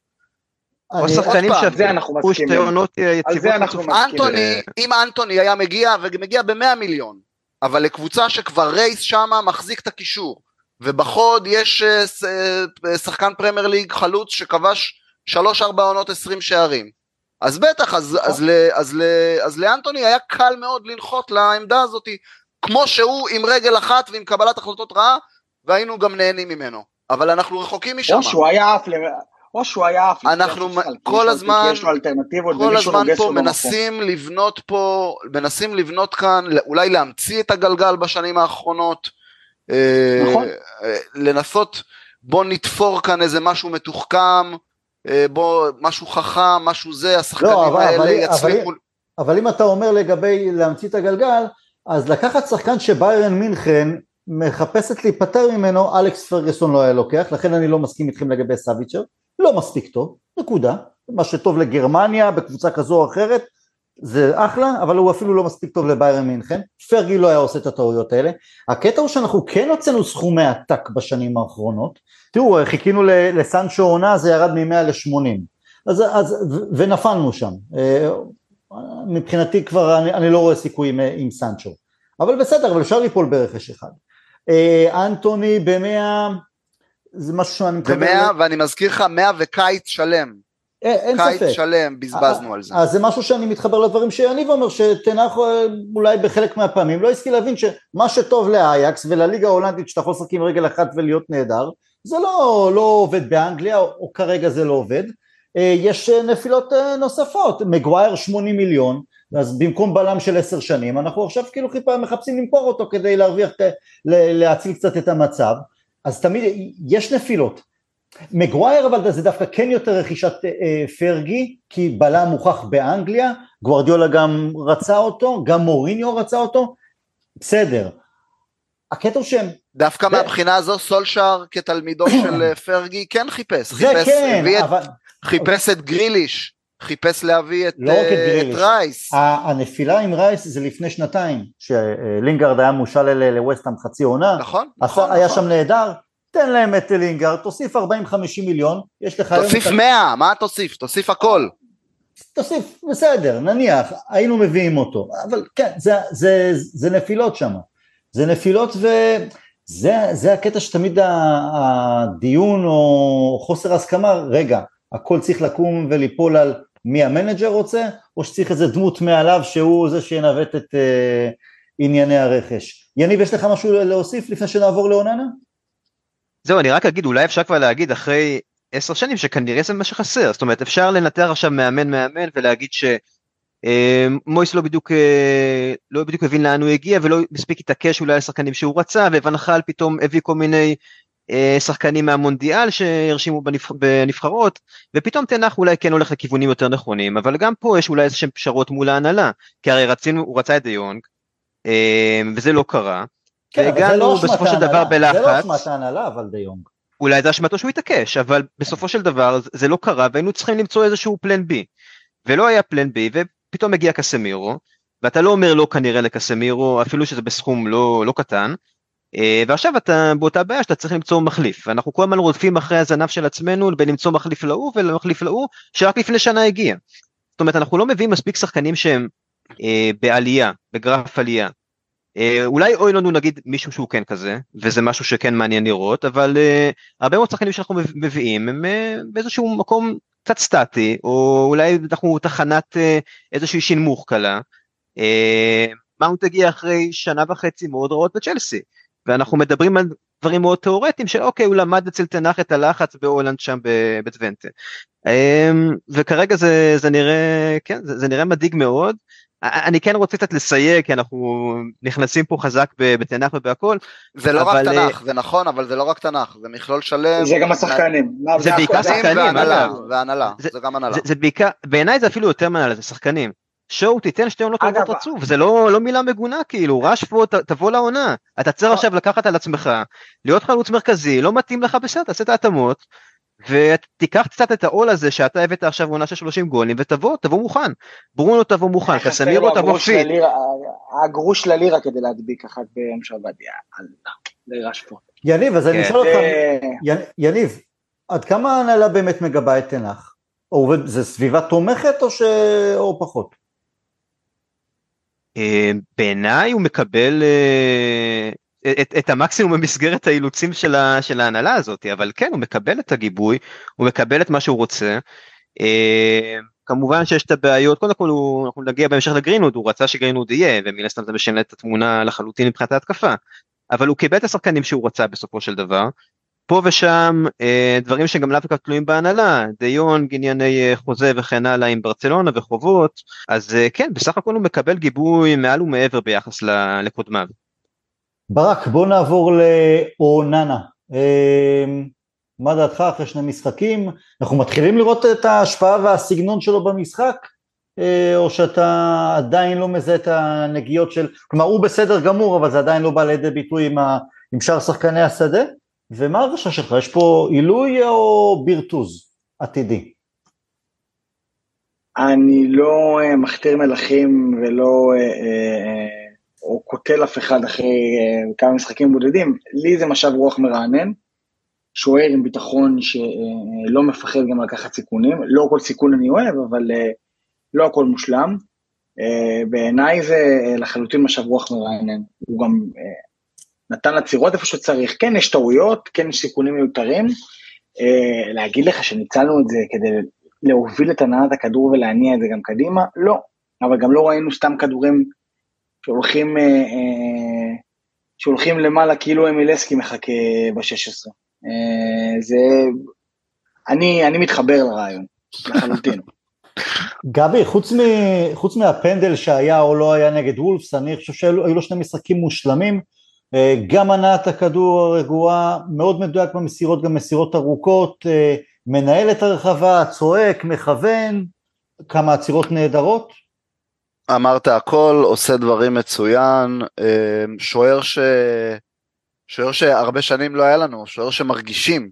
או שחקנים שעברו שתי עונות יציבות. אנטוני, אם אנטוני היה מגיע ומגיע במאה מיליון אבל לקבוצה שכבר רייס שמה מחזיק את הקישור ובחוד יש אה, אה, שחקן פרמייר ליג חלוץ שכבש שלוש ארבע עונות עשרים שערים אז בטח, אז, אז, אז, אז, אז לאנטוני היה קל מאוד לנחות לעמדה הזאת, כמו שהוא עם רגל אחת ועם קבלת החלטות רעה, והיינו גם נהנים ממנו. אבל אנחנו רחוקים משם. או שהוא היה עף או שהוא היה עף אנחנו כל הזמן, כל הזמן פה מנסים לבנות פה, מנסים לבנות כאן, אולי להמציא את הגלגל בשנים האחרונות. אה, נכון. אה, לנסות, בוא נתפור כאן איזה משהו מתוחכם. אה, בוא, משהו חכם, משהו זה, השחקנים לא, אבל, האלה אבל, יצליחו... אבל, אבל אם אתה אומר לגבי להמציא את הגלגל, אז לקחת שחקן שביירן מינכן מחפשת להיפטר ממנו, אלכס פרגסון לא היה לוקח, לכן אני לא מסכים איתכם לגבי סאביצ'ר, לא מספיק טוב, נקודה. מה שטוב לגרמניה בקבוצה כזו או אחרת, זה אחלה, אבל הוא אפילו לא מספיק טוב לביירן מינכן, פרגי לא היה עושה את הטעויות האלה. הקטע הוא שאנחנו כן הוצאנו סכומי עתק בשנים האחרונות, תראו, חיכינו לסנצ'ו עונה, זה ירד מ-100 ל-80, אז, אז, ונפלנו שם. אה, מבחינתי כבר אני, אני לא רואה סיכוי עם, עם סנצ'ו, אבל בסדר, אבל אפשר ליפול ברכש אחד. אה, אנטוני במאה, זה משהו שאני מתחבר... במאה, ואני מזכיר לך, מאה וקיץ שלם. אה, אין ספק. קיץ שלם בזבזנו על זה. אז זה משהו שאני מתחבר לדברים שיניב אומר, שתנח אולי בחלק מהפעמים לא השכיל להבין שמה שטוב לאייקס ולליגה ההולנדית שאתה יכול לשחק עם רגל אחת ולהיות נהדר, זה לא, לא עובד באנגליה, או כרגע זה לא עובד. אה, יש אה, נפילות אה, נוספות, מגווייר 80 מיליון, אז במקום בלם של עשר שנים, אנחנו עכשיו כאילו חיפה מחפשים למכור אותו כדי להרוויח, להציל קצת את המצב, אז תמיד יש נפילות. מגווייר אבל זה דווקא כן יותר רכישת פרגי, כי בלם מוכח באנגליה, גוורדיולה גם רצה אותו, גם מוריניו רצה אותו, בסדר. הקטע שהם דווקא זה... מהבחינה הזו סולשאר כתלמידו של פרגי כן חיפש, זה חיפש, כן, אבל... את, חיפש את גריליש, חיפש להביא את, לא uh, את, את רייס. הנפילה עם רייס זה לפני שנתיים, שלינגארד היה מושאל לווסטהאם חצי עונה, נכון, נכון, היה נכון. שם נהדר, תן להם את לינגארד, תוסיף 40-50 מיליון, יש לך... תוסיף 100, מה תוסיף? תוסיף הכל. תוסיף, בסדר, נניח, היינו מביאים אותו, אבל כן, זה, זה, זה נפילות שם, זה נפילות ו... זה, זה הקטע שתמיד הדיון או חוסר הסכמה, רגע, הכל צריך לקום וליפול על מי המנג'ר רוצה, או שצריך איזה דמות מעליו שהוא זה שינווט את uh, ענייני הרכש. יניב, יש לך משהו להוסיף לפני שנעבור לאוננה? זהו, אני רק אגיד, אולי אפשר כבר להגיד אחרי עשר שנים שכנראה זה מה שחסר, זאת אומרת אפשר לנתח עכשיו מאמן מאמן ולהגיד ש... אמ, מויס לא בדיוק אה, לא בדיוק הבין לאן הוא הגיע ולא מספיק התעקש אולי על שחקנים שהוא רצה וואן חאל פתאום הביא כל מיני אה, שחקנים מהמונדיאל שהרשימו בנבח, בנבחרות ופתאום תנח אולי כן הולך לכיוונים יותר נכונים אבל גם פה יש אולי איזה שהם פשרות מול ההנהלה כי הרי רצינו הוא רצה את דה יונג אמ, וזה לא קרה. כן, והגענו לא בסופו של דבר בלחץ. זה לא אשמת ההנהלה אבל דה יונג. אולי זה אשמתו שהוא התעקש אבל בסופו של דבר זה לא קרה והיינו צריכים למצוא איזשהו פלן בי. ולא היה פלן בי פתאום מגיע קסמירו, ואתה לא אומר לא כנראה לקסמירו, אפילו שזה בסכום לא, לא קטן, אה, ועכשיו אתה באותה בעיה שאתה צריך למצוא מחליף, ואנחנו כל הזמן רודפים אחרי הזנב של עצמנו בלמצוא מחליף להוא ולמחליף להוא, שרק לפני שנה הגיע. זאת אומרת, אנחנו לא מביאים מספיק שחקנים שהם אה, בעלייה, בגרף עלייה. אה, אולי אוי לנו נגיד מישהו שהוא כן כזה, וזה משהו שכן מעניין לראות, אבל אה, הרבה מאוד שחקנים שאנחנו מביאים הם אה, באיזשהו מקום קצת סטטי, או אולי אנחנו תחנת אה, איזושהי שינמוך קלה. אה, מאונט הגיע אחרי שנה וחצי מאוד רעות בצ'לסי, ואנחנו מדברים על דברים מאוד תיאורטיים של אוקיי הוא למד אצל תנח את הלחץ בהולנד שם בטוונטה. אה, וכרגע זה, זה נראה כן זה, זה נראה מדאיג מאוד. אני כן רוצה קצת לסייג כי אנחנו נכנסים פה חזק בתנ"ך ובהכל. זה לא אבל... רק תנ"ך זה נכון אבל זה לא רק תנ"ך זה מכלול שלם. זה גם השחקנים. זה בעיקר שחקנים. והנהלה, והנהלה זה, זה גם הנהלה. זה, זה בעיקר בעיניי זה אפילו יותר מהנהלה זה שחקנים. שו תיתן שתי עונות טובות רצוף זה לא לא מילה מגונה כאילו רשפורד תבוא לעונה אתה צריך עכשיו לקחת על עצמך להיות חלוץ מרכזי לא מתאים לך בסדר תעשה את ההתאמות ותיקח קצת את העול הזה שאתה הבאת עכשיו עונה של 30 גולים ותבוא תבוא מוכן ברונו תבוא מוכן קסמירו תבוא fit. הגרוש ללירה כדי להדביק אחת ביום שבת לרשפורד. יניב אז אני אשאל אותך יניב עד כמה ההנהלה באמת מגבה את תנח? זה סביבה תומכת או, ש... או פחות? אה, בעיניי הוא מקבל אה, את, את המקסימום במסגרת האילוצים של, ה, של ההנהלה הזאת, אבל כן, הוא מקבל את הגיבוי, הוא מקבל את מה שהוא רוצה. אה, כמובן שיש את הבעיות, קודם כל הוא, אנחנו נגיע בהמשך לגרינווד, הוא רצה שגרינווד יהיה, ומן הסתם זה משנה את התמונה לחלוטין מבחינת ההתקפה. אבל הוא קיבל את השחקנים שהוא רצה בסופו של דבר. פה ושם אה, דברים שגם לאו דווקא תלויים בהנהלה, דיונג, ענייני אה, חוזה וכן הלאה עם ברצלונה וחובות, אז אה, כן, בסך הכל הוא מקבל גיבוי מעל ומעבר ביחס לקודמיו. ברק, בוא נעבור לאוננה. אמ, מה דעתך אחרי שני משחקים? אנחנו מתחילים לראות את ההשפעה והסגנון שלו במשחק? אה, או שאתה עדיין לא מזהה את הנגיעות של, כלומר הוא בסדר גמור אבל זה עדיין לא בא לידי ביטוי עם, ה, עם שאר שחקני השדה? ומה הרגשה שלך? יש פה עילוי או בירטוז עתידי? אני לא אה, מכתיר מלכים ולא, אה, או קוטל אף אחד אחרי כמה משחקים בודדים, לי זה משב רוח מרענן, שוער עם ביטחון שלא מפחד גם לקחת סיכונים, לא כל סיכון אני אוהב, אבל לא הכל מושלם. בעיניי זה לחלוטין משב רוח מרענן, הוא גם נתן לצירות איפה שצריך, כן יש טעויות, כן יש סיכונים מיותרים, להגיד לך שניצלנו את זה כדי להוביל את הנעת הכדור ולהניע את זה גם קדימה? לא. אבל גם לא ראינו סתם כדורים שהולכים, אה, אה, שהולכים למעלה כאילו אמילסקי מחכה ב-16. אה, זה... אני, אני מתחבר לרעיון, לחלוטין. גבי, חוץ, מ, חוץ מהפנדל שהיה או לא היה נגד וולפס, אני חושב שהיו לו שני משחקים מושלמים. גם הנעת הכדור הרגועה, מאוד מדויק במסירות, גם מסירות ארוכות. מנהל את הרחבה, צועק, מכוון, כמה עצירות נהדרות. אמרת הכל, עושה דברים מצוין, אה, שוער ש... שוער שהרבה שנים לא היה לנו, שוער שמרגישים,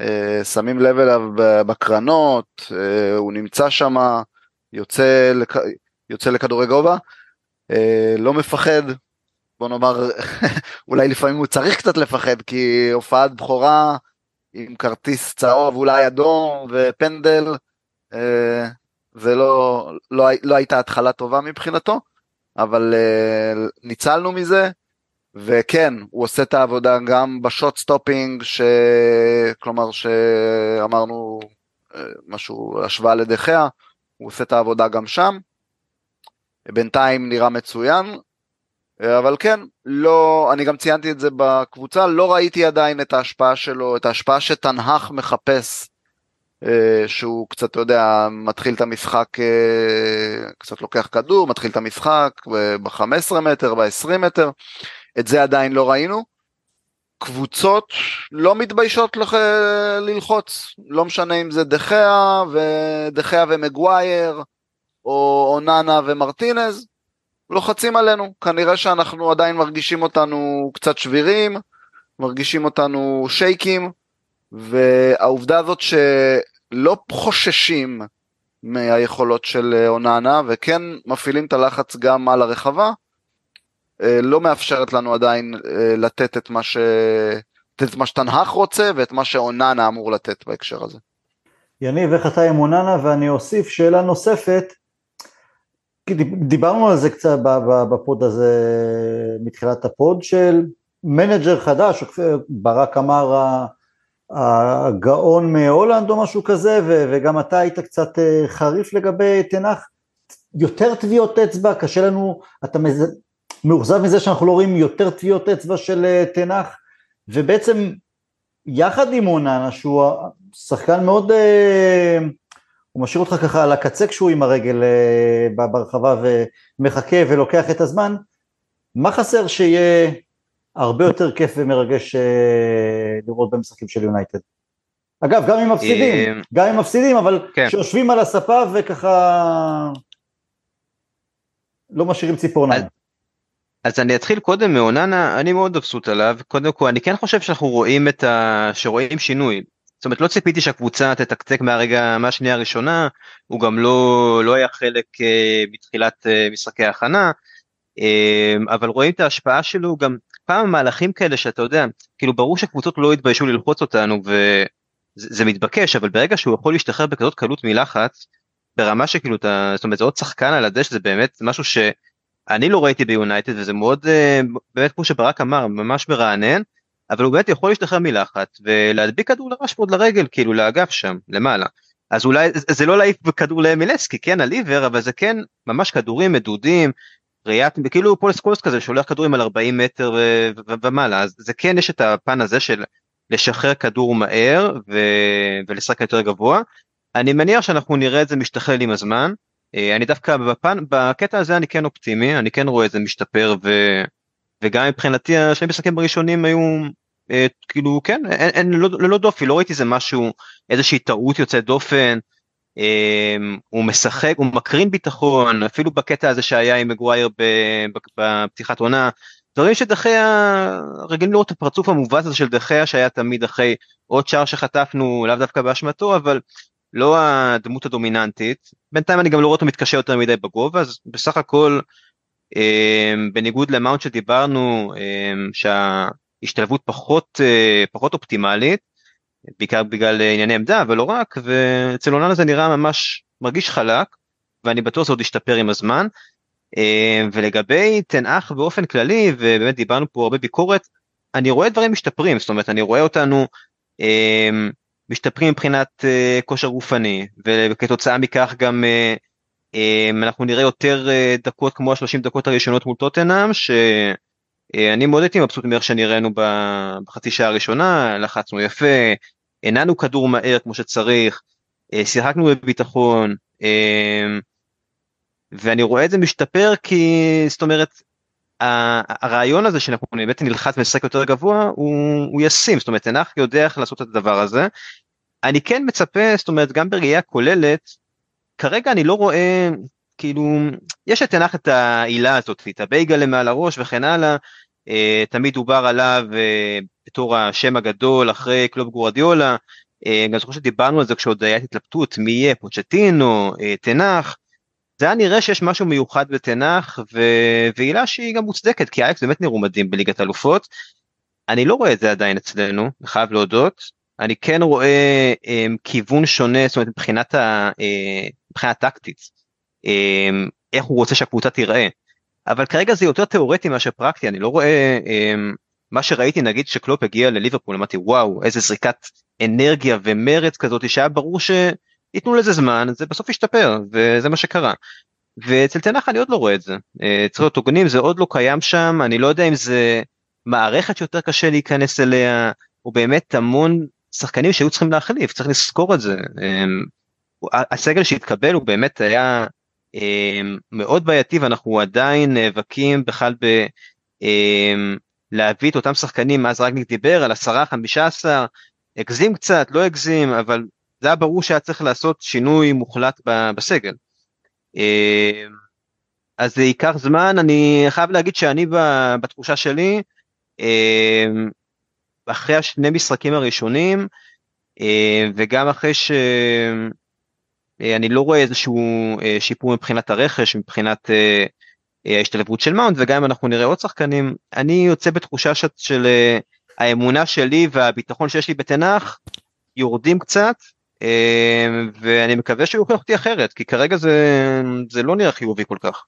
אה, שמים לב אליו בקרנות, אה, הוא נמצא שם, יוצא, לכ... יוצא לכדורי גובה, לא מפחד, בוא נאמר, אולי לפעמים הוא צריך קצת לפחד, כי הופעת בכורה עם כרטיס צהוב, אולי אדום ופנדל, אה, זה לא, לא, לא הייתה התחלה טובה מבחינתו, אבל אה, ניצלנו מזה, וכן, הוא עושה את העבודה גם ב shot stopping, ש... כלומר שאמרנו אה, משהו, השוואה לדה חאה, הוא עושה את העבודה גם שם. בינתיים נראה מצוין, אבל כן, לא, אני גם ציינתי את זה בקבוצה, לא ראיתי עדיין את ההשפעה שלו, את ההשפעה שטן האח מחפש, אה, שהוא קצת, אתה יודע, מתחיל את המשחק, אה, קצת לוקח כדור, מתחיל את המשחק ב-15 מטר, ב-20 מטר, את זה עדיין לא ראינו. קבוצות לא מתביישות לח... ללחוץ, לא משנה אם זה דחיה ודחיה ומגווייר, או אוננה ומרטינז, לוחצים עלינו, כנראה שאנחנו עדיין מרגישים אותנו קצת שבירים, מרגישים אותנו שייקים, והעובדה הזאת שלא חוששים מהיכולות של אוננה וכן מפעילים את הלחץ גם על הרחבה, אה, לא מאפשרת לנו עדיין אה, לתת את מה, ש... את מה שטן האח רוצה ואת מה שאוננה אמור לתת בהקשר הזה. יניב, איך אתה עם אוננה? ואני אוסיף שאלה נוספת, דיברנו על זה קצת ב pod הזה, מתחילת ה pod, של מנג'ר חדש, ברק אמר הגאון מהולנד או משהו כזה, וגם אתה היית קצת אה, חריף לגבי תנח, יותר טביעות אצבע, קשה לנו, אתה מאוכזב מזה שאנחנו לא רואים יותר טביעות אצבע של אה, תנח, ובעצם יחד עם אוננה, שהוא שחקן מאוד אה, הוא משאיר אותך ככה על הקצה כשהוא עם הרגל ברחבה ומחכה ולוקח את הזמן, מה חסר שיהיה הרבה יותר כיף ומרגש אה, לראות במשחקים של יונייטד? אגב, גם אם מפסידים, אה, גם אם מפסידים, אבל כן. שיושבים על הספה וככה לא משאירים ציפורניים. אז אני אתחיל קודם מאוננה, אני מאוד מבסוט עליו, קודם כל אני כן חושב שאנחנו רואים את ה... שרואים שינוי, זאת אומרת לא ציפיתי שהקבוצה תתקתק מהרגע מהשנייה הראשונה הוא גם לא לא היה חלק uh, מתחילת uh, משחקי ההכנה uh, אבל רואים את ההשפעה שלו גם פעם מהלכים כאלה שאתה יודע כאילו ברור שקבוצות לא התביישו ללחוץ אותנו וזה מתבקש אבל ברגע שהוא יכול להשתחרר בכזאת קלות מלחץ ברמה שכאילו אתה זאת אומרת זה עוד שחקן על הדשא זה באמת משהו שאני לא ראיתי ביונייטד וזה מאוד באמת כמו שברק אמר ממש מרענן. אבל הוא באמת יכול להשתחרר מלחץ ולהדביק כדור לרשפורד לרגל כאילו לאגף שם למעלה. אז אולי זה לא להעיף בכדור למילסקי כן עיוור אבל זה כן ממש כדורים מדודים ראיית כאילו פול סקולס כזה שולח כדורים על 40 מטר ומעלה אז זה כן יש את הפן הזה של לשחרר כדור מהר ו- ולשחק יותר גבוה. אני מניח שאנחנו נראה את זה משתחרר עם הזמן. אה, אני דווקא בפן בקטע הזה אני כן אופטימי אני כן רואה את זה משתפר ו... וגם מבחינתי השני משחקים הראשונים היו אה, כאילו כן אין, אין ללא, ללא דופי לא ראיתי זה משהו איזושהי טעות יוצאת דופן הוא משחק הוא מקרין ביטחון אפילו בקטע הזה שהיה עם מגווייר בפתיחת עונה. דברים שדחיה רגילים לראות את הפרצוף המובס הזה של דחיה שהיה תמיד אחרי עוד שער שחטפנו לאו דווקא באשמתו אבל לא הדמות הדומיננטית, בינתיים אני גם לא רואה אותו מתקשה יותר מדי בגובה, אז בסך הכל, אה, בניגוד למאונט שדיברנו, אה, שההשתלבות פחות, אה, פחות אופטימלית, בעיקר בגלל ענייני עמדה, אבל לא רק, ואצל אוננה זה נראה ממש מרגיש חלק, ואני בטוח שזה עוד ישתפר עם הזמן. אה, ולגבי תנאך באופן כללי, ובאמת דיברנו פה הרבה ביקורת, אני רואה דברים משתפרים, זאת אומרת, אני רואה אותנו אה, משתפרים מבחינת אה, כושר גופני, וכתוצאה מכך גם אנחנו נראה יותר דקות כמו השלושים דקות הראשונות מול טוטנאם, שאני מאוד הייתי מבסוט מאיך שנראינו בחצי שעה הראשונה, לחצנו יפה, הנענו כדור מהר כמו שצריך, שיחקנו בביטחון, ואני רואה את זה משתפר כי זאת אומרת הרעיון הזה שאנחנו באמת נלחץ ונשחק יותר גבוה הוא, הוא ישים זאת אומרת תנח יודע איך לעשות את הדבר הזה. אני כן מצפה זאת אומרת גם בראייה כוללת כרגע אני לא רואה כאילו יש לתנח את העילה הזאת את הבייגה למעל הראש וכן הלאה אה, תמיד דובר עליו אה, בתור השם הגדול אחרי קלוב גורדיולה. אה, גם זוכר שדיברנו על זה כשעוד הייתה התלבטות מי יהיה פוצ'טינו תנח זה היה נראה שיש משהו מיוחד בתנח ועילה שהיא גם מוצדקת כי אייקס באמת נראו מדהים בליגת אלופות. אני לא רואה את זה עדיין אצלנו, אני חייב להודות. אני כן רואה אה, כיוון שונה, זאת אומרת מבחינת, ה, אה, מבחינה טקטית, אה, איך הוא רוצה שהקבוצה תיראה. אבל כרגע זה יותר תיאורטי מאשר פרקטי, אני לא רואה אה, מה שראיתי נגיד שקלופ הגיע לליברפול, אמרתי וואו איזה זריקת אנרגיה ומרץ כזאת שהיה ברור ש... ייתנו לזה זמן זה בסוף ישתפר וזה מה שקרה. ואצל תנח אני עוד לא רואה את זה. אה, צריך להיות הוגנים זה עוד לא קיים שם אני לא יודע אם זה מערכת שיותר קשה להיכנס אליה או באמת המון שחקנים שהיו צריכים להחליף צריך לזכור את זה. אמ, הסגל שהתקבל הוא באמת היה אמ, מאוד בעייתי ואנחנו עדיין נאבקים בכלל ב... אמ, להביא את אותם שחקנים אז רק דיבר על 10 15 הגזים קצת לא הגזים אבל זה היה ברור שהיה צריך לעשות שינוי מוחלט בסגל. אה, אז זה ייקח זמן, אני חייב להגיד שאני בתחושה שלי, אחרי השני משחקים הראשונים, וגם אחרי שאני לא רואה איזשהו שיפור מבחינת הרכש, מבחינת ההשתלבות של מאונט, וגם אם אנחנו נראה עוד שחקנים, אני יוצא בתחושה של האמונה שלי והביטחון שיש לי בתנח, יורדים קצת, ואני מקווה שהוא יוכיח אותי אחרת, כי כרגע זה, זה לא נראה חיובי כל כך.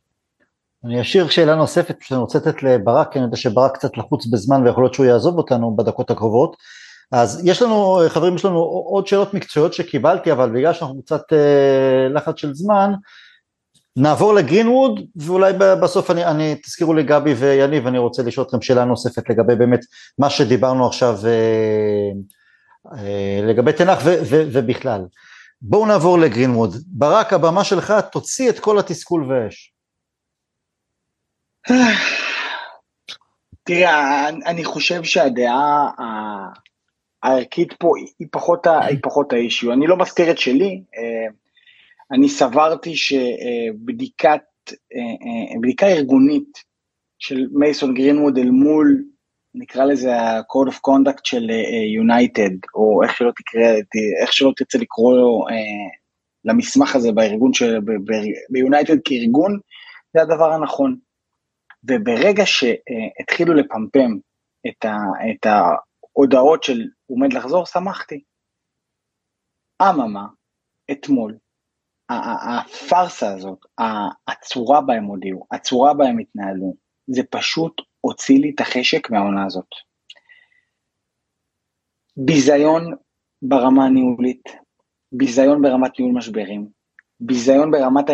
אני אשאיר שאלה נוספת שאני רוצה לתת לברק, כי אני יודע שברק קצת לחוץ בזמן ויכול להיות שהוא יעזוב אותנו בדקות הקרובות. אז יש לנו, חברים, יש לנו עוד שאלות מקצועיות שקיבלתי, אבל בגלל שאנחנו קצת אה, לחץ של זמן, נעבור לגרינווד, ואולי בסוף אני, אני, תזכירו לי גבי ויניב, אני רוצה לשאול אתכם שאלה נוספת לגבי באמת מה שדיברנו עכשיו אה, אה, לגבי תנח ובכלל. בואו נעבור לגרינווד. ברק, הבמה שלך, תוציא את כל התסכול והאש. תראה, אני חושב שהדעה הערכית פה היא פחות, היא פחות האישיו. אני לא מסתיר את שלי, אה, אני סברתי שבדיקת, אה, בדיקה ארגונית של מייסון גרינווד אל מול נקרא לזה ה-code of conduct של יונייטד, או איך שלא תקרא, איך שלא תרצה לקרוא לו, למסמך הזה בארגון של, ביונייטד כארגון, זה הדבר הנכון. וברגע שהתחילו לפמפם את, ה, את ההודעות של עומד לחזור, שמחתי. אממה, אתמול, הפארסה הזאת, הצורה בה הם הודיעו, הצורה בה הם התנהלו, זה פשוט הוציא לי את החשק מהעונה הזאת. ביזיון ברמה הניהולית, ביזיון ברמת ניהול משברים, ביזיון ברמת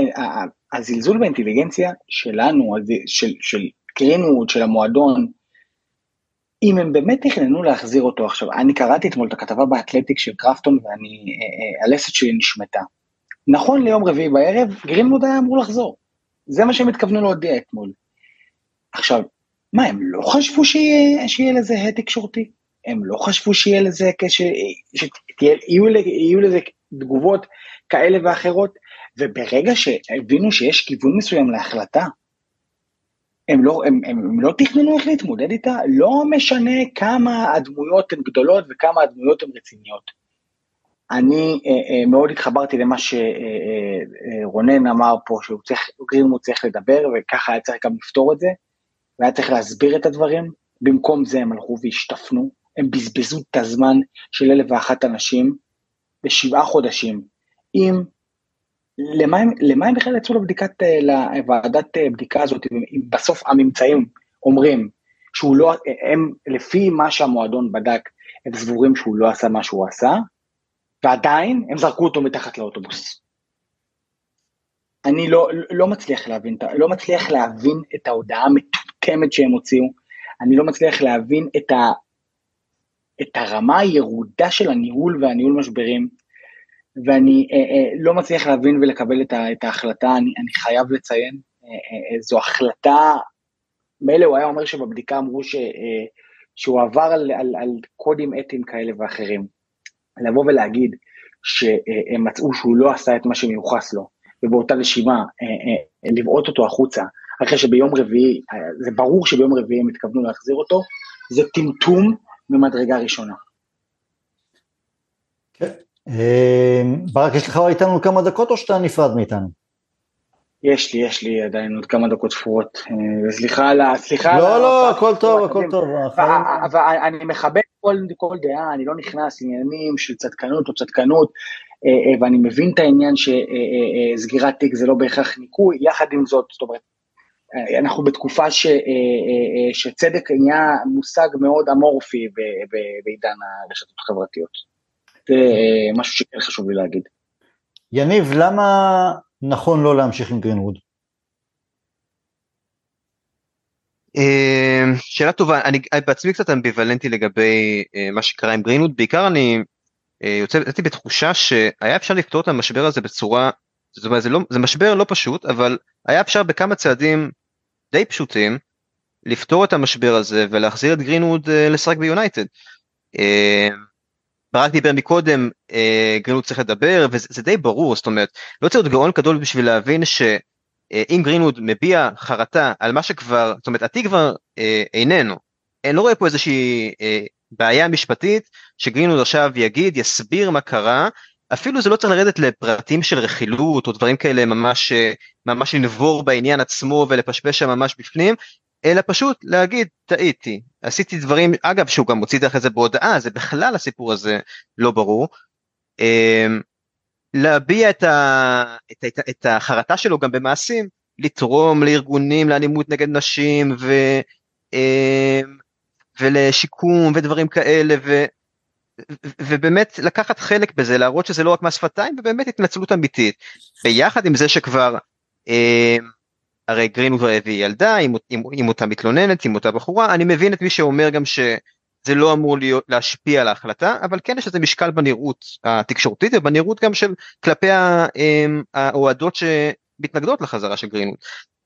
הזלזול באינטליגנציה שלנו, של, של קרינווד, של המועדון, אם הם באמת תכננו להחזיר אותו עכשיו, אני קראתי אתמול את הכתבה באתלטיק של קרפטון ואני, אה, אה, הלסת שלי נשמטה. נכון ליום רביעי בערב, גרינווד היה אמור לחזור. זה מה שהם התכוונו להודיע אתמול. עכשיו, מה, הם לא חשבו שיהיה, שיהיה לזה הד תקשורתי? הם לא חשבו שיהיה לזה, שיהיו לזה תגובות כאלה ואחרות? וברגע שהבינו שיש כיוון מסוים להחלטה, הם לא, הם, הם, הם לא תכננו איך להתמודד איתה, לא משנה כמה הדמויות הן גדולות וכמה הדמויות הן רציניות. אני אה, אה, מאוד התחברתי למה שרונן אה, אה, אמר פה, שהוא צריך, גרינמוט צריך לדבר, וככה היה צריך גם לפתור את זה, והיה צריך להסביר את הדברים. במקום זה הם הלכו והשתפנו, הם בזבזו את הזמן של אלף ואחת אנשים בשבעה חודשים. אם, למה הם, בכלל יצאו לבדיקת, אה, לוועדת אה, בדיקה הזאת, אם בסוף הממצאים אומרים שהוא לא, הם, לפי מה שהמועדון בדק, הם סבורים שהוא לא עשה מה שהוא עשה, ועדיין הם זרקו אותו מתחת לאוטובוס. אני לא, לא מצליח להבין, לא מצליח להבין את ההודעה המטומטמת שהם הוציאו, אני לא מצליח להבין את, ה, את הרמה הירודה של הניהול והניהול משברים, ואני אה, אה, לא מצליח להבין ולקבל את, ההחלטה, אני, אני חייב לציין, אה, זו החלטה, מילא הוא היה אומר שבבדיקה אמרו ש, שהוא עבר על, על, על קודים אתיים כאלה ואחרים. לבוא ולהגיד שהם מצאו שהוא לא עשה את מה שמיוחס לו, ובאותה נשימה לבעוט אותו החוצה, אחרי שביום רביעי, זה ברור שביום רביעי הם התכוונו להחזיר אותו, זה טמטום ממדרגה ראשונה. כן. ברק, יש לך איתנו כמה דקות או שאתה נפרד מאיתנו? יש לי, יש לי עדיין עוד כמה דקות ספורות. סליחה על ה... סליחה לא, לא, הכל טוב, הכל טוב. אבל אני מכבד כל, דעה, אני לא נכנס לעניינים של צדקנות או צדקנות, אה, אה, ואני מבין את העניין שסגירת אה, תיק זה לא בהכרח ניקוי, יחד עם זאת, זאת אומרת, אנחנו בתקופה ש, שצדק נהיה מושג מאוד אמורפי בעידן הרשתות החברתיות. זה משהו שכן חשוב לי להגיד. יניב, למה נכון לא להמשיך עם גרינווד? אמ, שאלה טובה, אני בעצמי קצת אמביוולנטי לגבי אה, מה שקרה עם גרינווד, בעיקר אני אה, יוצאתי בתחושה שהיה אפשר לפתור את המשבר הזה בצורה, זאת אומרת זה, לא, זה משבר לא פשוט, אבל היה אפשר בכמה צעדים די פשוטים לפתור את המשבר הזה ולהחזיר את גרינווד אה, לשחק ביונייטד. ברק דיבר מקודם, גרינווד צריך לדבר וזה די ברור, זאת אומרת לא צריך להיות גאון גדול בשביל להבין ש... אה, גרינווד מביע חרטה על מה שכבר, זאת אומרת התיק כבר אה, איננו, אני לא רואה פה איזושהי אה, בעיה משפטית שגרינווד עכשיו יגיד, יסביר מה קרה, אפילו זה לא צריך לרדת לפרטים של רכילות או דברים כאלה ממש, אה, ממש לנבור בעניין עצמו ולפשפש שם ממש בפנים, אלא פשוט להגיד טעיתי, עשיתי דברים, אגב שהוא גם מוציא דרך זה בהודעה, זה בכלל הסיפור הזה לא ברור. אה, להביע את, ה, את, את, את החרטה שלו גם במעשים, לתרום לארגונים לאלימות נגד נשים ו, אה, ולשיקום ודברים כאלה ו, ובאמת לקחת חלק בזה להראות שזה לא רק מס שפתיים ובאמת התנצלות אמיתית ביחד עם זה שכבר אה, הרי גרין כבר הביא ילדה עם, עם, עם אותה מתלוננת עם אותה בחורה אני מבין את מי שאומר גם ש... זה לא אמור להיות, להשפיע על ההחלטה, אבל כן יש לזה משקל בנראות התקשורתית ובנראות גם של כלפי אמ, האוהדות שמתנגדות לחזרה של גרינווד.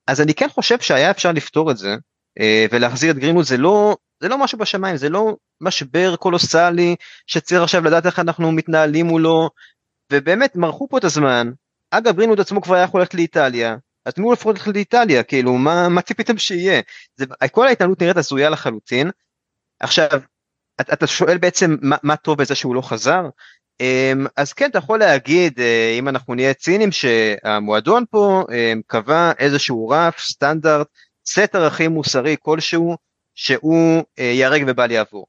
אז אני כן חושב שהיה אפשר לפתור את זה אה, ולהחזיר את גרינווד זה לא זה לא משהו בשמיים זה לא משבר קולוסלי שצריך עכשיו לדעת איך אנחנו מתנהלים מולו. ובאמת מרחו פה את הזמן. אגב גרינווד עצמו כבר היה יכול ללכת לאיטליה אז תנו לפחות ללכת לאיטליה כאילו מה מה ציפיתם שיהיה זה, כל ההתנהלות נראית הזויה לחלוטין עכשיו אתה שואל בעצם מה, מה טוב בזה שהוא לא חזר? אמ, אז כן אתה יכול להגיד אה, אם אנחנו נהיה ציניים שהמועדון פה אמ, קבע איזשהו רף סטנדרט סט ערכים מוסרי כלשהו שהוא אה, ייהרג ובל יעבור.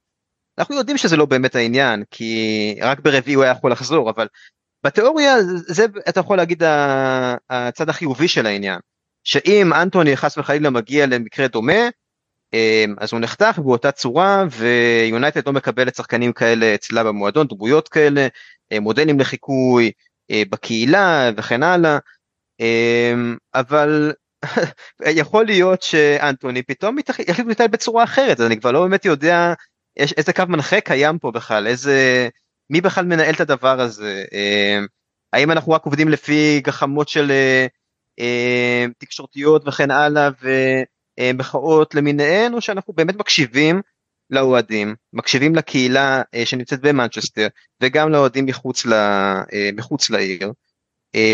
אנחנו יודעים שזה לא באמת העניין כי רק ברביעי הוא היה יכול לחזור אבל בתיאוריה זה אתה יכול להגיד הצד החיובי של העניין. שאם אנטוני חס וחלילה מגיע למקרה דומה אמ, אז הוא נחתך באותה צורה ויונייטד לא מקבלת שחקנים כאלה אצלה במועדון, דמויות כאלה, אה, מודלים לחיקוי אה, בקהילה וכן הלאה, אמ, אבל יכול להיות שאנטוני פתאום יחליט להתנהל בצורה אחרת, אז אני כבר לא באמת יודע איזה קו מנחה קיים פה בכלל, איזה, מי בכלל מנהל את הדבר הזה, אמ, האם אנחנו רק עובדים לפי גחמות של אה, תקשורתיות וכן הלאה, ו... אה, למיניהן, או שאנחנו באמת מקשיבים לאוהדים, מקשיבים לקהילה אה, שנמצאת במנצ'סטר, וגם לאוהדים מחוץ, ל, מחוץ לעיר,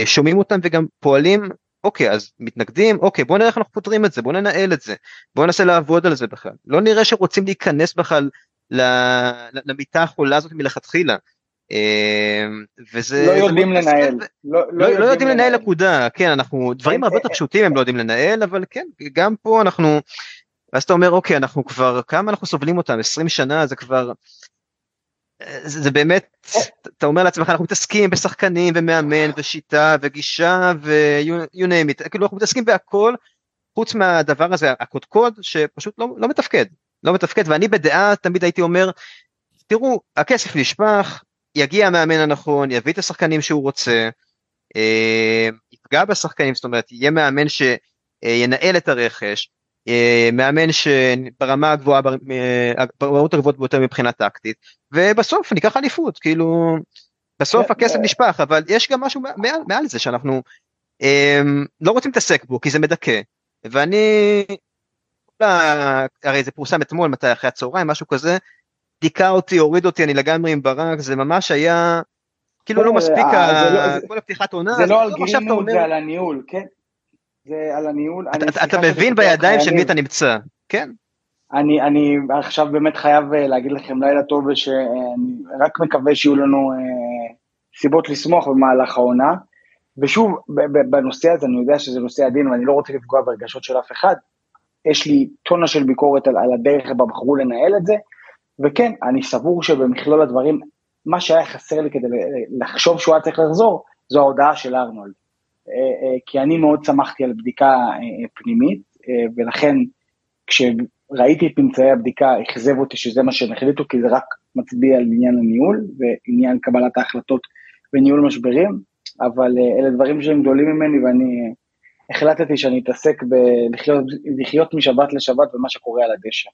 שומעים אותם וגם פועלים, אוקיי, אז מתנגדים, אוקיי, בוא נראה איך אנחנו פותרים את זה, בוא ננהל את זה, בוא ננסה לעבוד על זה בכלל. לא נראה שרוצים להיכנס בכלל למיטה החולה הזאת מלכתחילה. וזה... לא יודעים לנהל. לא, לא, לא יודעים לנהל נקודה, כן, אנחנו, דברים הרבה יותר פשוטים הם לא יודעים לנהל, אבל כן, גם פה אנחנו, ואז אתה אומר, אוקיי, אנחנו כבר, כמה אנחנו סובלים אותם, 20 שנה, זה כבר, זה, זה באמת, אתה אומר לעצמך, אנחנו מתעסקים בשחקנים ומאמן ושיטה וגישה ו-you name it, כאילו אנחנו מתעסקים בהכל, חוץ מהדבר הזה, הקודקוד, שפשוט לא, לא מתפקד, לא מתפקד, ואני בדעה תמיד הייתי אומר, תראו, הכסף נשפך, יגיע המאמן הנכון, יביא את השחקנים שהוא רוצה, אה, יפגע בשחקנים, זאת אומרת, יהיה מאמן שינהל את הרכש, אה, מאמן שברמה הגבוהה, אה, ברמות הגבוהות ביותר מבחינה טקטית, ובסוף ניקח אליפות, כאילו, בסוף הכסף נשפך, אבל יש גם משהו מעל, מעל זה שאנחנו לא רוצים להתעסק בו, כי זה מדכא, ואני, הרי זה פורסם אתמול, מתי אחרי הצהריים, משהו כזה, דיכא אותי, הוריד אותי, אני לגמרי עם ברק, זה ממש היה, כאילו לא מספיק לא- כל הפתיחת עונה. זה לא על גילימות, זה על הניהול, כן? זה על הניהול. אתה מבין בידיים של מי אתה נמצא, כן. אני, אני עכשיו באמת חייב אה, להגיד לכם לילה טוב, ושאני רק מקווה שיהיו לנו אה, סיבות לשמוח במהלך העונה. ושוב, בנושא הזה, אני יודע שזה נושא עדין ואני לא רוצה לפגוע ברגשות של אף אחד, יש לי טונה של ביקורת על, על הדרך בה בחרו לנהל את זה, וכן, אני סבור שבמכלול הדברים, מה שהיה חסר לי כדי לחשוב שהוא היה צריך לחזור, זו ההודעה של ארנולד. אה, אה, כי אני מאוד שמחתי על בדיקה אה, פנימית, ולכן כשראיתי את ממצאי הבדיקה, אכזב אותי שזה מה שהם החליטו, כי זה רק מצביע על עניין הניהול ועניין קבלת ההחלטות וניהול משברים, אבל אלה דברים שהם גדולים ממני ואני החלטתי שאני אתעסק בלחיות משבת לשבת ומה שקורה על הדשא.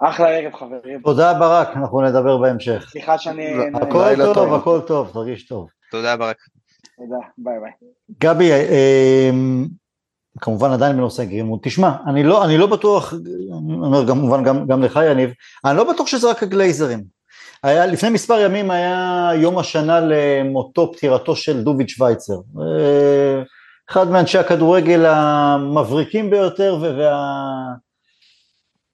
אחלה ערב חברים. תודה ברק, אנחנו נדבר בהמשך. סליחה שאני... הכל טוב, הכל טוב, תרגיש טוב. תודה ברק. תודה, ביי ביי. גבי, אמ, כמובן עדיין בנושא גרימות, תשמע, אני לא, אני לא בטוח, אני אומר כמובן גם, גם לך יניב, אני לא בטוח שזה רק הגלייזרים. היה, לפני מספר ימים היה יום השנה למותו, פטירתו של דוביד שווייצר. אה, אחד מאנשי הכדורגל המבריקים ביותר וה...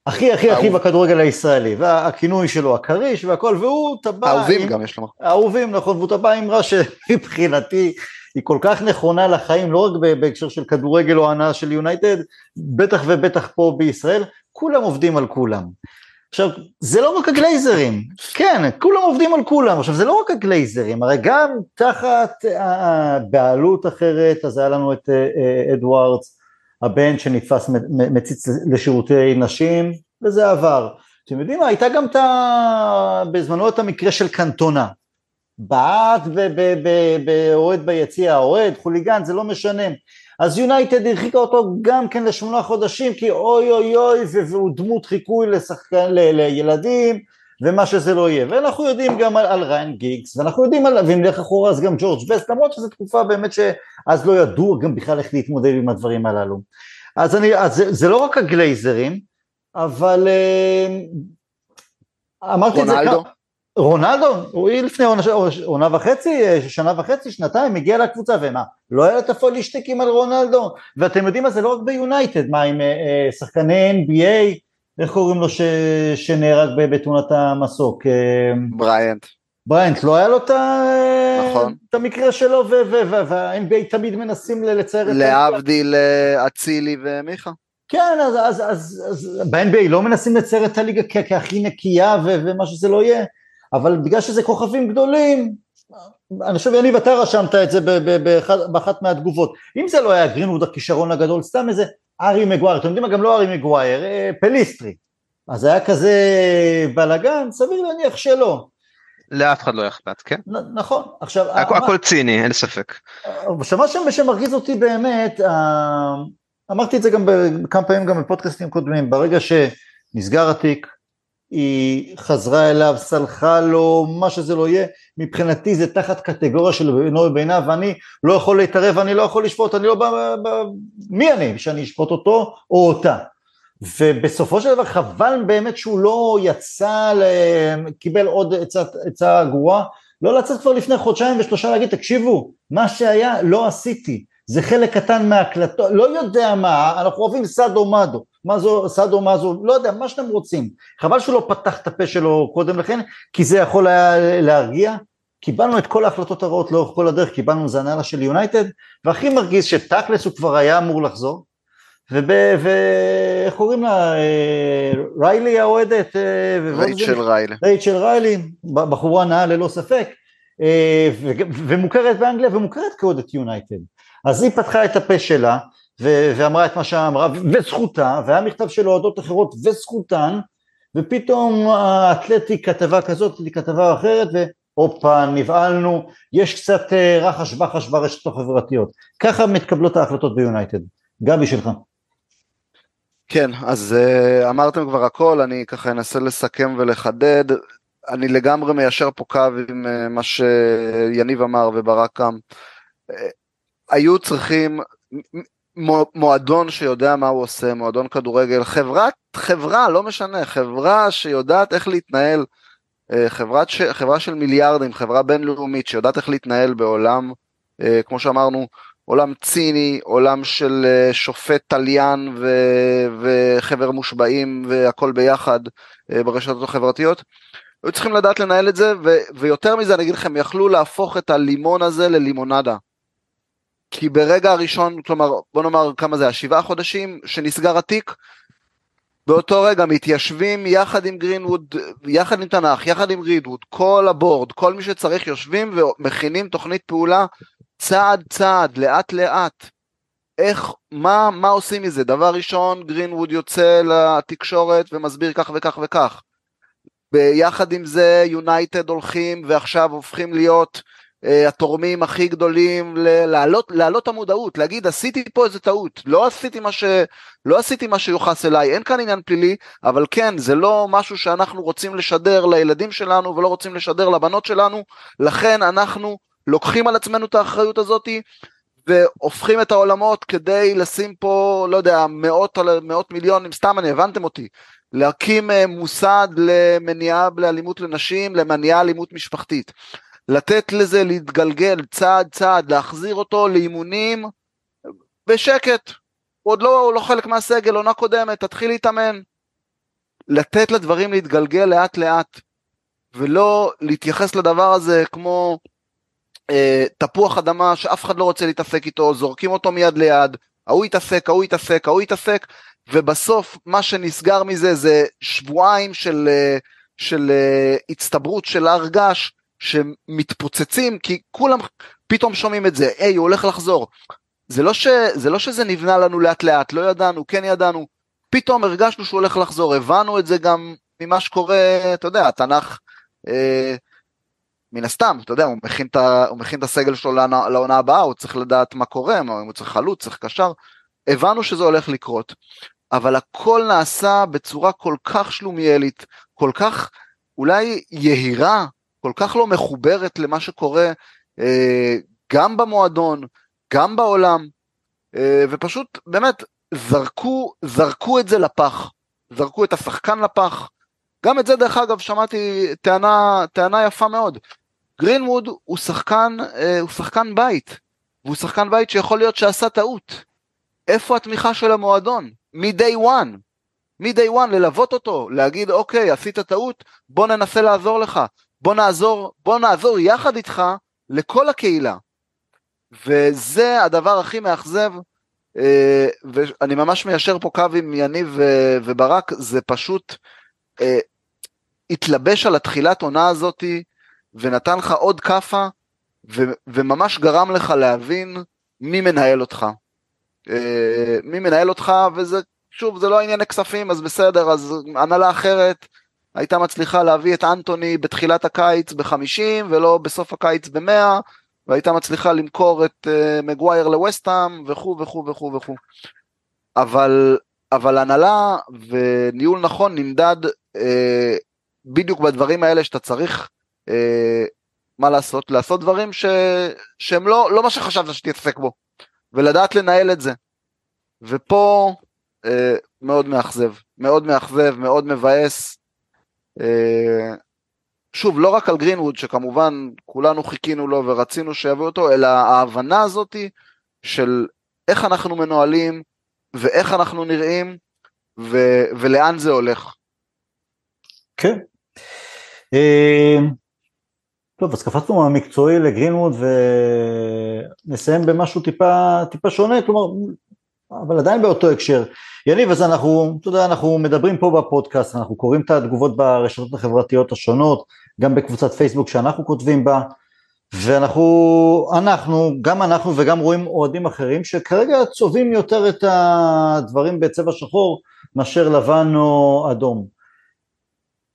הכי הכי הכי בכדורגל הישראלי, והכינוי שלו הכריש והכל, והוא טבע... אהובים גם יש לומר. אהובים, נכון, והוא טבע אמרה שמבחינתי היא כל כך נכונה לחיים, לא רק בהקשר של כדורגל או הנאה של יונייטד, בטח ובטח פה בישראל, כולם עובדים על כולם. עכשיו, זה לא רק הגלייזרים, כן, כולם עובדים על כולם, עכשיו זה לא רק הגלייזרים, הרי גם תחת בעלות אחרת, אז היה לנו את אה, אה, אדוארדס, הבן שנתפס מציץ לשירותי נשים, וזה עבר. אתם יודעים מה, הייתה גם את ה... בזמנו את המקרה של קנטונה. בעט באוהד ביציע, אוהד, חוליגן, זה לא משנה. אז יונייטד הרחיקה אותו גם כן לשמונה חודשים, כי אוי אוי אוי, והוא דמות חיקוי לשחקן, ל, לילדים, ומה שזה לא יהיה. ואנחנו יודעים גם על, על ריין גיגס, ואנחנו יודעים על, ואם נלך אחורה אז גם ג'ורג' בסט, למרות שזו תקופה באמת שאז לא ידעו גם בכלל איך להתמודד עם הדברים הללו. אז, אני, אז זה, זה לא רק הגלייזרים, אבל אה, אמרתי את זה ככה. רונלדו, הוא לפני עונה, עונה וחצי, שנה וחצי, שנתיים, הגיע לקבוצה, ומה, לא היה איפה להשתיקים על רונלדו, ואתם יודעים מה, זה לא רק ביונייטד, מה עם אה, אה, שחקני NBA, איך קוראים לו ש... שנהרג בתאונת המסוק? אה, בריאנט. בריאנט, לא היה לו את, נכון. את המקרה שלו, וה-NBA תמיד מנסים לצייר את... להבדיל אצילי ומיכה. כן, אז, אז, אז, אז ב-NBA לא מנסים לצייר את הליגה כהכי נקייה ומה שזה לא יהיה, אבל בגלל שזה כוכבים גדולים, אני חושב יניב אתה רשמת את זה באחת מהתגובות, אם זה לא היה גרינווד הכישרון הגדול, סתם איזה הארי מגווייר, אתם יודעים מה גם לא הארי מגווייר, אה, פליסטרי, אז היה כזה בלאגן, סביר להניח שלא. לאף אחד לא אכפת, כן? נכון, עכשיו... הכל ציני, אין ספק. עכשיו מה שמרגיז אותי באמת, אמרתי את זה גם כמה פעמים גם בפודקאסטים קודמים, ברגע שנסגר התיק, היא חזרה אליו, סלחה לו, מה שזה לא יהיה, מבחינתי זה תחת קטגוריה של בינו ובינה, ואני לא יכול להתערב, אני לא יכול לשפוט, אני לא בא, בא, מי אני שאני אשפוט אותו או אותה. ובסופו של דבר חבל באמת שהוא לא יצא, קיבל עוד עצה גרועה, לא לצאת כבר לפני חודשיים ושלושה להגיד, תקשיבו, מה שהיה לא עשיתי, זה חלק קטן מההקלטות, לא יודע מה, אנחנו אוהבים סאדו מדו, מה זו סאדו מה זו, לא יודע, מה שאתם רוצים. חבל שהוא לא פתח את הפה שלו קודם לכן, כי זה יכול היה להרגיע. קיבלנו את כל ההחלטות הרעות לאורך כל הדרך, קיבלנו הנהלה של יונייטד, והכי מרגיז שתכלס הוא כבר היה אמור לחזור, ואיך קוראים לה, אה, ריילי האוהדת, אה, רייצ'ל ריילי, רייצ'ל ריילי, בחורה נאה ללא ספק, אה, ומוכרת באנגליה ומוכרת כאוהדת יונייטד. אז היא פתחה את הפה שלה ואמרה את מה שאמרה, וזכותה, והיה מכתב של אוהדות אחרות וזכותן, ופתאום האתלטי כתבה כזאת, כתבה אחרת, והופה, נבהלנו, יש קצת רחש בחש ברשתות החברתיות. ככה מתקבלות ההחלטות ביונייטד. גבי שלך. כן, אז uh, אמרתם כבר הכל, אני ככה אנסה לסכם ולחדד. אני לגמרי מיישר פה קו עם uh, מה שיניב אמר וברק קם. היו צריכים מועדון שיודע מה הוא עושה, מועדון כדורגל, חברת, חברה, לא משנה, חברה שיודעת איך להתנהל, uh, חברת חברה של מיליארדים, חברה בינלאומית שיודעת איך להתנהל בעולם, uh, כמו שאמרנו, עולם ציני, עולם של אה, שופט תליין ו- וחבר מושבעים והכל ביחד אה, ברשתות החברתיות. היו צריכים לדעת לנהל את זה, ו- ויותר מזה אני אגיד לכם, יכלו להפוך את הלימון הזה ללימונדה. כי ברגע הראשון, כלומר, בוא נאמר כמה זה, השבעה חודשים שנסגר התיק, באותו רגע מתיישבים יחד עם גרינווד, יחד עם תנ"ך, יחד עם רידווד, כל הבורד, כל מי שצריך יושבים ומכינים תוכנית פעולה צעד צעד, לאט לאט. איך, מה, מה עושים מזה? דבר ראשון, גרינווד יוצא לתקשורת ומסביר כך וכך וכך. ביחד עם זה יונייטד הולכים ועכשיו הופכים להיות התורמים הכי גדולים להעלות, להעלות המודעות, להגיד עשיתי פה איזה טעות, לא עשיתי מה, ש, לא עשיתי מה שיוחס אליי, אין כאן עניין פלילי, אבל כן, זה לא משהו שאנחנו רוצים לשדר לילדים שלנו ולא רוצים לשדר לבנות שלנו, לכן אנחנו לוקחים על עצמנו את האחריות הזאתי והופכים את העולמות כדי לשים פה, לא יודע, מאות, מאות מיליונים, סתם אני, הבנתם אותי, להקים אה, מוסד למניעה לאלימות לנשים, למניעה אלימות משפחתית. לתת לזה להתגלגל צעד צעד, להחזיר אותו לאימונים בשקט. הוא עוד לא, הוא לא חלק מהסגל, עונה קודמת, תתחיל להתאמן. לתת לדברים להתגלגל לאט לאט, ולא להתייחס לדבר הזה כמו אה, תפוח אדמה שאף אחד לא רוצה להתעסק איתו, זורקים אותו מיד ליד, ההוא יתעסק, ההוא יתעסק, ההוא יתעסק, ובסוף מה שנסגר מזה זה שבועיים של, אה, של אה, הצטברות של הר געש שמתפוצצים כי כולם פתאום שומעים את זה, היי הוא הולך לחזור. זה לא, ש, זה לא שזה נבנה לנו לאט לאט, לא ידענו, כן ידענו, פתאום הרגשנו שהוא הולך לחזור, הבנו את זה גם ממה שקורה, אתה יודע, התנ"ך אה, מן הסתם, אתה יודע, הוא מכין את, הסגל שלו לעונה, הבאה, הוא צריך לדעת מה קורה, אם הוא צריך חלוץ, צריך קשר, הבנו שזה הולך לקרות, אבל הכל נעשה בצורה כל כך שלומיאלית, כל כך אולי יהירה, כל כך לא מחוברת למה שקורה אה, גם במועדון, גם בעולם, אה, ופשוט באמת זרקו, זרקו את זה לפח, זרקו את השחקן לפח, גם את זה דרך אגב שמעתי טענה, טענה יפה מאוד, גרינווד הוא שחקן, אה, הוא שחקן בית, והוא שחקן בית שיכול להיות שעשה טעות. איפה התמיכה של המועדון? מ-day one. מ-day one ללוות אותו, להגיד אוקיי עשית טעות, בוא ננסה לעזור לך, בוא נעזור, בוא נעזור יחד איתך לכל הקהילה. וזה הדבר הכי מאכזב, אה, ואני ממש מיישר פה קו עם יניב וברק, זה פשוט אה, התלבש על התחילת עונה הזאתי ונתן לך עוד כאפה, וממש גרם לך להבין מי מנהל אותך. אה, מי מנהל אותך, וזה, שוב, זה לא ענייני כספים, אז בסדר, אז הנהלה אחרת הייתה מצליחה להביא את אנטוני בתחילת הקיץ ב-50 ולא בסוף הקיץ ב-100, והייתה מצליחה למכור את uh, מגווייר לווסטהאם וכו' וכו' וכו' וכו'. אבל, אבל הנהלה וניהול נכון נמדד uh, בדיוק בדברים האלה שאתה צריך אה, מה לעשות? לעשות דברים ש... שהם לא, לא מה שחשבת שתתעסק בו, ולדעת לנהל את זה. ופה אה, מאוד מאכזב, מאוד מאכזב, מאוד מבאס. אה, שוב, לא רק על גרינווד, שכמובן כולנו חיכינו לו ורצינו שיביאו אותו, אלא ההבנה הזאתי של איך אנחנו מנוהלים ואיך אנחנו נראים ו- ולאן זה הולך. כן. אה, טוב, אז קפצנו מהמקצועי לגרינווד ונסיים במשהו טיפה, טיפה שונה, כלומר, אבל עדיין באותו הקשר. יניב, אז אנחנו, אתה יודע, אנחנו מדברים פה בפודקאסט, אנחנו קוראים את התגובות ברשתות החברתיות השונות, גם בקבוצת פייסבוק שאנחנו כותבים בה, ואנחנו, אנחנו, גם אנחנו וגם רואים אוהדים אחרים שכרגע צובעים יותר את הדברים בצבע שחור מאשר לבן או אדום.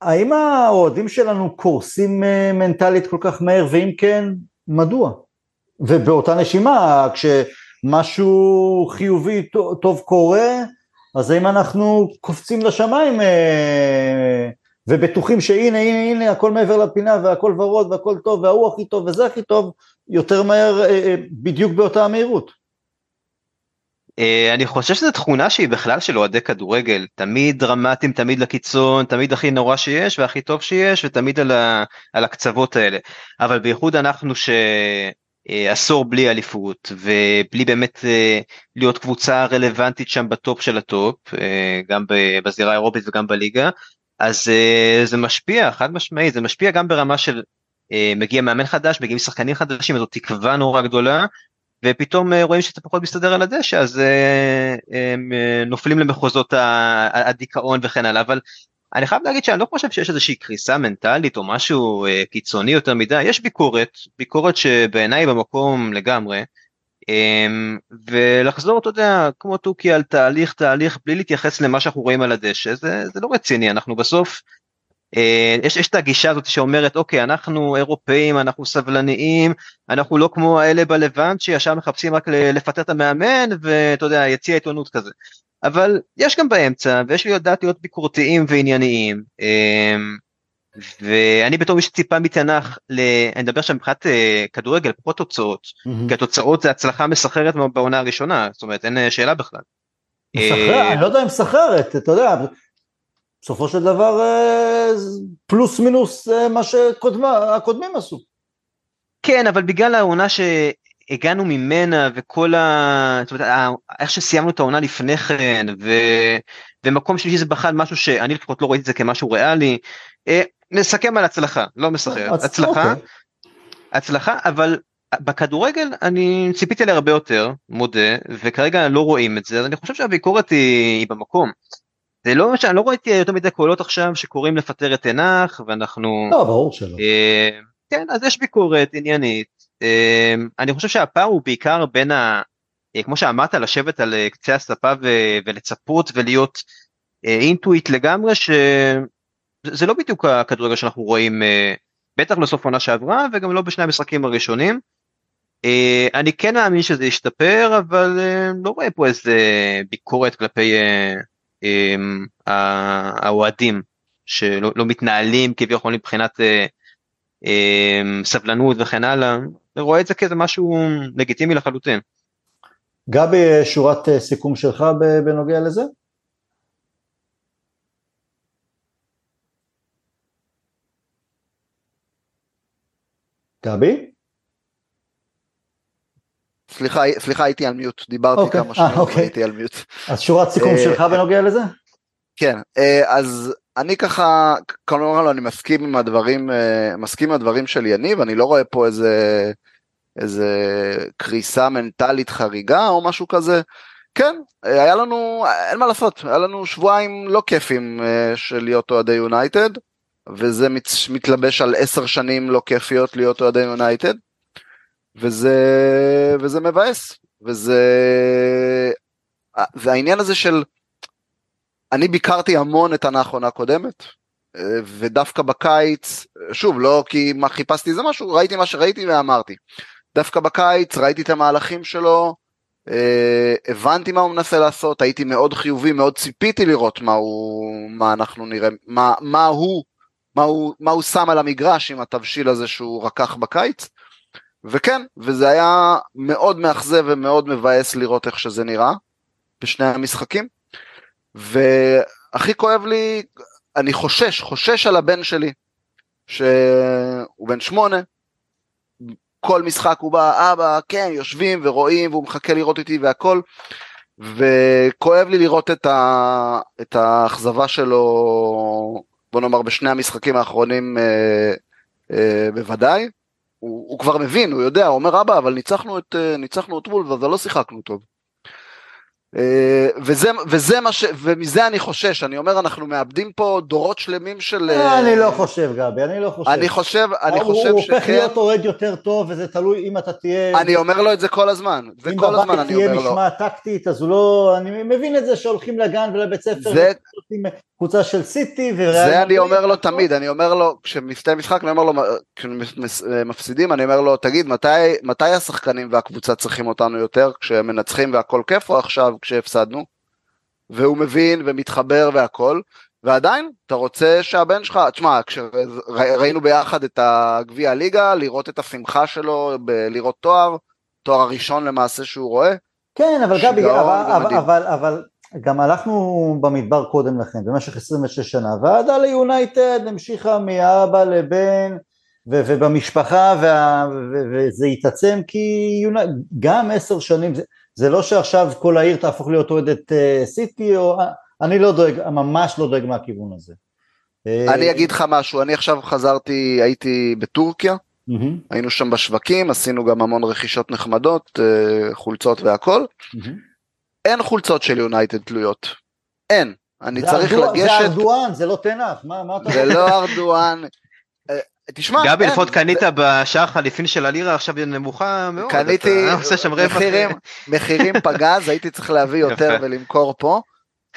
האם האוהדים שלנו קורסים אה, מנטלית כל כך מהר, ואם כן, מדוע? ובאותה נשימה, כשמשהו חיובי טוב קורה, אז האם אנחנו קופצים לשמיים אה, ובטוחים שהנה הנה הנה הכל מעבר לפינה והכל ורוד והכל טוב וההוא הכי טוב וזה הכי טוב יותר מהר אה, בדיוק באותה המהירות. אה, אני חושב שזו תכונה שהיא בכלל של אוהדי כדורגל, תמיד דרמטיים, תמיד לקיצון, תמיד הכי נורא שיש והכי טוב שיש ותמיד על, ה, על הקצוות האלה. אבל בייחוד אנחנו שעשור בלי אליפות ובלי באמת אה, להיות קבוצה רלוונטית שם ב top של ה top, אה, גם בזירה האירופית וגם בליגה, אז זה משפיע, חד משמעית, זה משפיע גם ברמה של מגיע מאמן חדש, מגיעים שחקנים חדשים, זו תקווה נורא גדולה. ופתאום אה, רואים שאתה פחות מסתדר על הדשא אז אה, הם אה, נופלים למחוזות הדיכאון וכן הלאה אבל אני חייב להגיד שאני לא חושב שיש איזושהי קריסה מנטלית או משהו קיצוני יותר מדי. יש ביקורת ביקורת שבעיניי במקום לגמרי. ולחזור אתה יודע כמו תוכי על תהליך תהליך בלי להתייחס למה שאנחנו רואים על הדשא זה, זה לא רציני. אנחנו בסוף אה, יש, יש את הגישה הזאת שאומרת אוקיי אנחנו אירופאים אנחנו סבלניים אנחנו לא כמו האלה בלבנט שישר מחפשים רק לפטר את המאמן ואתה יודע יציע עיתונות כזה אבל יש גם באמצע ויש לי לדעת להיות ביקורתיים וענייניים אה, ואני בתור מי שציפה מתנ"ך אני מדבר שם מבחינת אה, כדורגל פחות תוצאות mm-hmm. כי התוצאות זה הצלחה מסחררת בעונה הראשונה זאת אומרת אין שאלה בכלל. מסחררת, אני לא יודע אם מסחררת, אתה יודע, בסופו של דבר אה, פלוס מינוס אה, מה שהקודמים עשו. כן, אבל בגלל העונה שהגענו ממנה וכל ה... זאת אומרת, איך שסיימנו את העונה לפני כן, ו... ומקום שלישי זה בכלל משהו שאני לפחות לא ראיתי את זה כמשהו ריאלי. אה, נסכם על הצלחה, לא מסחרר, הצלחה, אוקיי. הצלחה, אבל בכדורגל אני ציפיתי להרבה יותר, מודה, וכרגע לא רואים את זה, אז אני חושב שהביקורת היא, היא במקום. זה לא שאני לא ראיתי יותר מדי קולות עכשיו שקוראים לפטר את תנח ואנחנו לא ברור שלא אה, כן אז יש ביקורת עניינית אני חושב שהפער הוא בעיקר בין ה... אה, כמו שאמרת לשבת על אה, קצה הספה ו, ולצפות ולהיות אה, אינטואיט לגמרי שזה לא בדיוק הכדורגל שאנחנו רואים בטח לסוף עונה שעברה וגם לא בשני המשחקים הראשונים. אני כן מאמין שזה ישתפר אבל לא רואה פה איזה ביקורת כלפי אמ, האוהדים שלא לא מתנהלים כביכול מבחינת אמ, סבלנות וכן הלאה, ורואה את זה כאיזה משהו לגיטימי לחלוטין. גבי, שורת אה, סיכום שלך בנוגע לזה? גבי? סליחה, סליחה הייתי על מיוט, דיברתי okay. אוקיי. כמה שניות, okay. אוקיי. הייתי על מיוט. אז שורת סיכום אה, שלך בנוגע לזה? כן, אה, אז אני ככה, כלומר אני מסכים עם הדברים, אה, מסכים עם הדברים של יניב, אני לא רואה פה איזה, איזה קריסה מנטלית חריגה או משהו כזה. כן, היה לנו, אין מה לעשות, היה לנו שבועיים לא כיפים של להיות אוהדי יונייטד, וזה מת, מתלבש על עשר שנים לא כיפיות להיות אוהדי יונייטד. וזה, וזה מבאס, וזה, והעניין הזה של, אני ביקרתי המון את העונה האחרונה הקודמת, ודווקא בקיץ, שוב, לא כי מה חיפשתי זה משהו, ראיתי מה שראיתי ואמרתי. דווקא בקיץ ראיתי את המהלכים שלו, הבנתי מה הוא מנסה לעשות, הייתי מאוד חיובי, מאוד ציפיתי לראות מה הוא, מה אנחנו נראה, מה, מה הוא, מה הוא, מה הוא שם על המגרש עם התבשיל הזה שהוא רקח בקיץ. וכן, וזה היה מאוד מאכזב ומאוד מבאס לראות איך שזה נראה בשני המשחקים. והכי כואב לי, אני חושש, חושש על הבן שלי, שהוא בן שמונה, כל משחק הוא בא, אבא, כן, יושבים ורואים, והוא מחכה לראות איתי והכל. וכואב לי לראות את, ה... את האכזבה שלו, בוא נאמר, בשני המשחקים האחרונים אה, אה, בוודאי. הוא, הוא כבר מבין, הוא יודע, הוא אומר, אבא, אבל ניצחנו את, אה, ניצחנו את וולף, אבל לא שיחקנו טוב. אה, וזה, וזה מה ש... ומזה אני חושש, אני אומר אנחנו מאבדים פה דורות שלמים של... אה, אני לא חושב גבי, אני לא חושב. אני חושב, אני חושב הוא שכן. הופך להיות אוהד יותר טוב וזה תלוי אם אתה תהיה... אני אומר לו את זה כל הזמן, זה כל הזמן אני אומר אם לו. בבית תהיה משמעת טקטית אז הוא לא... אני מבין את זה שהולכים לגן ולבית ספר, זה- קבוצה של סיטי וריאל זה אני מדריד, אומר לו. תמיד, אני אומר לו, כשמסתיים משחק, אני אומר לו, כשמפסידים, אני אומר לו, תגיד, מתי, מתי השחקנים והקבוצה צריכים אותנו יותר, כשהם מנצחים והכל כיף, או עכשיו כשהפסדנו? והוא מבין ומתחבר והכל, ועדיין, אתה רוצה שהבן שלך, תשמע, כשראינו ביחד את הגביע הליגה, לראות את השמחה שלו, ב- לראות תואר, תואר הראשון למעשה שהוא רואה, כן, אבל גבי, אבל, אבל. אבל, אבל גם הלכנו במדבר קודם לכן, במשך 26 שנה, והאהדה ליונייטד המשיכה מאבא לבן, ו- ובמשפחה, וה- ו- וזה התעצם כי יוני... גם עשר שנים, זה, זה לא שעכשיו כל העיר תהפוך להיות אוהדת אה, סיטי, או... אני לא דואג, ממש לא דואג מהכיוון הזה. אה, אני אגיד לך משהו, אני עכשיו חזרתי, הייתי בטורקיה, היינו שם בשווקים, עשינו גם המון רכישות נחמדות, אה, חולצות והכל. אין חולצות של יונייטד תלויות. אין. אני זה צריך ארדואן- זה לגשת, ארדואן, זה לא תנח, מה, מה אתה... זה לא ארדואן. אה, תשמע, גבי, אין, לפחות זה- קנית בשער החליפין של הלירה, עכשיו היא נמוכה מאוד. קניתי אתה עושה שם רווח. מחירים, מחירים פגז, הייתי צריך להביא יותר יפה. ולמכור פה.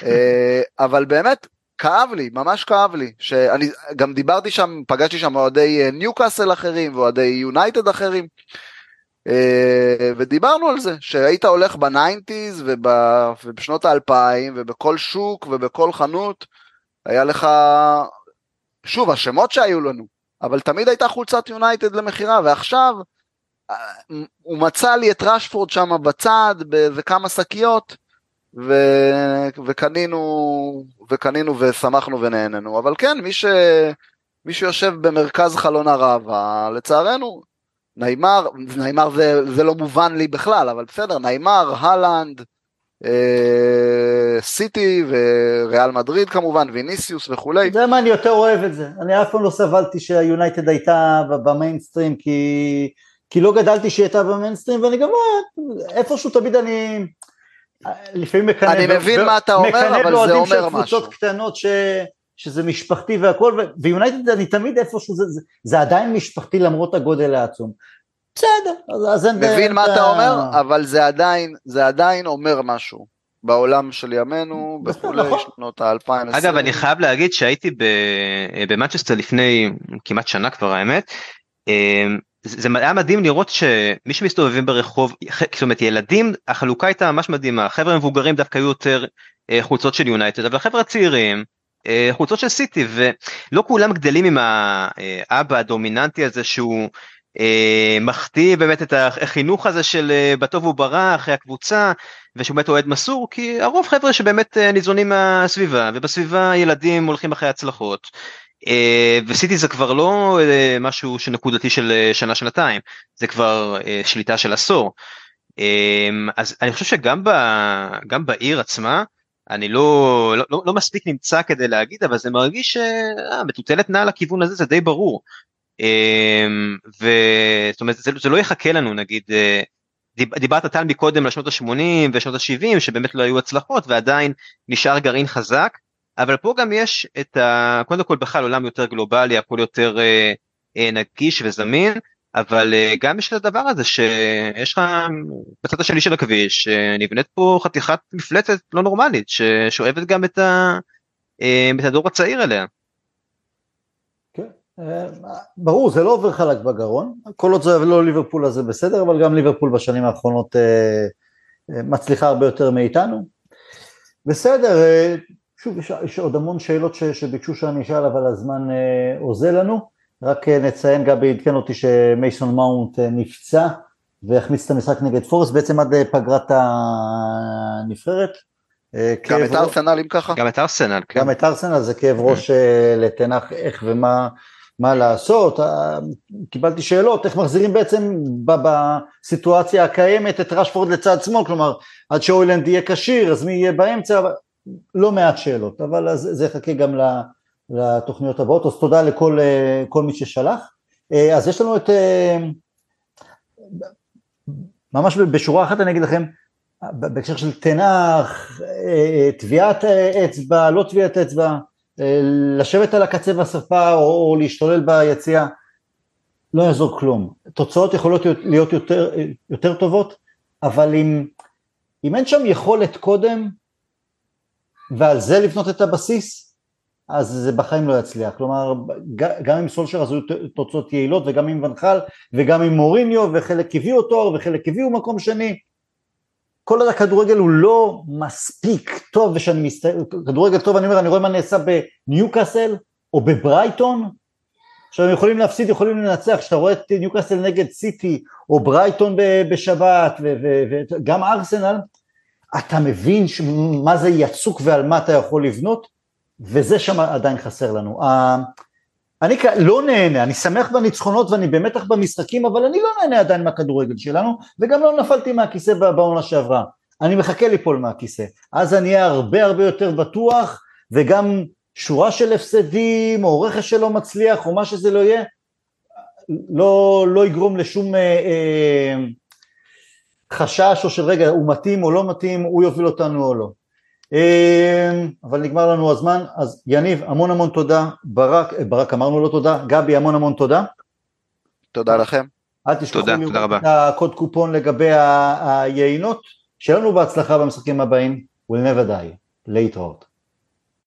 אה, אבל באמת, כאב לי, ממש כאב לי. שאני גם דיברתי שם, פגשתי שם אוהדי אה, ניוקאסל אחרים ואוהדי יונייטד אחרים. אה, ודיברנו על זה, שהיית הולך ב nineties וב- ובשנות האלפיים ובכל שוק ובכל חנות, היה לך, שוב, השמות שהיו לנו, אבל תמיד הייתה חולצת יונייטד למכירה, ועכשיו אה, הוא מצא לי את רשפורד שם בצד באיזה כמה שקיות, ו... וקנינו, וקנינו ושמחנו ונהננו, אבל כן, מי, ש... מי שיושב במרכז חלון הראווה, לצערנו, ניימר, ניימר זה, זה לא מובן לי בכלל, אבל בסדר, ניימר, הלנד, אה, סיטי וריאל מדריד כמובן, ויניסיוס וכולי. אתה יודע מה, אני יותר אוהב את זה. אני אף פעם לא סבלתי שהיונייטד הייתה במיינסטרים, כי, כי לא גדלתי שהיא הייתה במיינסטרים, ואני גם לא, איפאיפשהו תמיד אני... לפעמים מקנא... אני ב- מבין ב- מה אתה אומר, מקנא אבל זה באוהדים של אומר קבוצות משהו. קטנות ש... שזה משפחתי והכל, ויונייטד אני תמיד איפשהו, זה, זה, זה עדיין משפחתי למרות הגודל העצום. בסדר, אז, אז אין... מבין מה אתה אומר, אבל זה עדיין, זה עדיין אומר משהו. בעולם של ימינו, בכולי, נכון. שנות האלפיים. אגב, אני חייב להגיד שהייתי במנצ'סטר לפני כמעט שנה כבר האמת. אה, זה היה מדהים לראות שמי שמסתובבים ברחוב, זאת אומרת ילדים, החלוקה הייתה ממש מדהימה, החבר'ה המבוגרים דווקא היו יותר אה, חולצות של יונייטד, אבל החבר'ה הצעירים, חולצות של סיטי, ולא כולם גדלים עם האבא הדומיננטי הזה שהוא אה, מחטיא באמת את החינוך הזה של אה, בטוב וברע אחרי הקבוצה, ושהוא באמת אוהד מסור, כי הרוב חבר'ה שבאמת אה, ניזונים מהסביבה, ובסביבה ילדים הולכים אחרי הצלחות. אה, וסיטי זה כבר לא אה, משהו שנקודתי של אה, שנה שנתיים, זה כבר אה, שליטה של עשור. אה, אז אני חושב שגם ב, בעיר עצמה, אני לא, לא, לא, לא מספיק נמצא כדי להגיד, אבל זה מרגיש שמטוטלת נעה לכיוון הזה, זה די ברור. אה, וזאת אומרת, זה, זה לא יחכה לנו, נגיד, אה, דיב- דיברת טל מקודם על שנות ה-80 ושנות ה-70 שבאמת לא היו הצלחות ועדיין נשאר גרעין חזק אבל פה גם יש את ה... קודם כל בכלל עולם יותר גלובלי הכל יותר אה, אה, נגיש וזמין אבל אה, גם יש את הדבר הזה שיש לך בצד השני של הכביש אה, נבנית פה חתיכת מפלצת לא נורמלית ששואבת גם את, ה... אה, את הדור הצעיר אליה. אה, ברור, זה לא עובר חלק בגרון, כל עוד זה לא ליברפול אז זה בסדר, אבל גם ליברפול בשנים האחרונות מצליחה הרבה יותר מאיתנו. בסדר, שוב, יש, יש עוד המון שאלות ש, שביקשו שאני אשאל, אבל הזמן אוזל לנו. רק אה, נציין, גבי עדכן אותי שמייסון מאונט אה, נפצע והחמיץ את המשחק נגד פורסט, בעצם עד אה, פגרת הנבחרת. גם את הארסנל אם ככה? גם את ארסנל. כן. גם את ארסנל זה כאב ראש אה, לתנח איך ומה מה לעשות, קיבלתי שאלות איך מחזירים בעצם בסיטואציה הקיימת את רשפורד לצד שמאל, כלומר עד שאוילנד יהיה כשיר אז מי יהיה באמצע, לא מעט שאלות, אבל זה יחכה גם לתוכניות הבאות, אז תודה לכל אה, מי ששלח. אה, אז יש לנו את, ממש בשורה אחת אני אגיד לכם, בהקשר של תנח, טביעת אצבע, לא טביעת אצבע, לשבת על הקצה בשפה או, או להשתולל ביציאה, לא יעזור כלום. תוצאות יכולות להיות יותר, יותר טובות, אבל אם, אם אין שם יכולת קודם, ועל זה לבנות את הבסיס, אז זה בחיים לא יצליח. כלומר, גם עם סולשר אז היו תוצאות יעילות, וגם עם ונחל, וגם עם מוריניו, וחלק הביאו תואר, וחלק הביאו מקום שני. כל עוד הכדורגל הוא לא מספיק טוב, ושאני מסתכל, כדורגל טוב, אני אומר, אני רואה מה נעשה בניוקאסל, או בברייטון, עכשיו הם יכולים להפסיד, יכולים לנצח, כשאתה רואה את ניוקאסל נגד סיטי, או ברייטון בשבת, וגם ארסנל, אתה מבין מה זה יצוק ועל מה אתה יכול לבנות, וזה שם עדיין חסר לנו. אני לא נהנה, אני שמח בניצחונות ואני במתח במשחקים, אבל אני לא נהנה עדיין מהכדורגל שלנו, וגם לא נפלתי מהכיסא בעונה שעברה. אני מחכה ליפול מהכיסא. אז אני אהיה הרבה הרבה יותר בטוח, וגם שורה של הפסדים, או רכש שלא מצליח, או מה שזה לא יהיה, לא, לא יגרום לשום אה, אה, חשש או של רגע, הוא מתאים או לא מתאים, הוא יוביל אותנו או לא. אמ, אבל נגמר לנו הזמן, אז יניב המון המון תודה, ברק, אה, ברק אמרנו לו תודה, גבי המון המון תודה. תודה לכם. אל תשכחו לראות את הקוד קופון לגבי היינות, שיהיה לנו בהצלחה במשחקים הבאים, we'll never die, להתראות.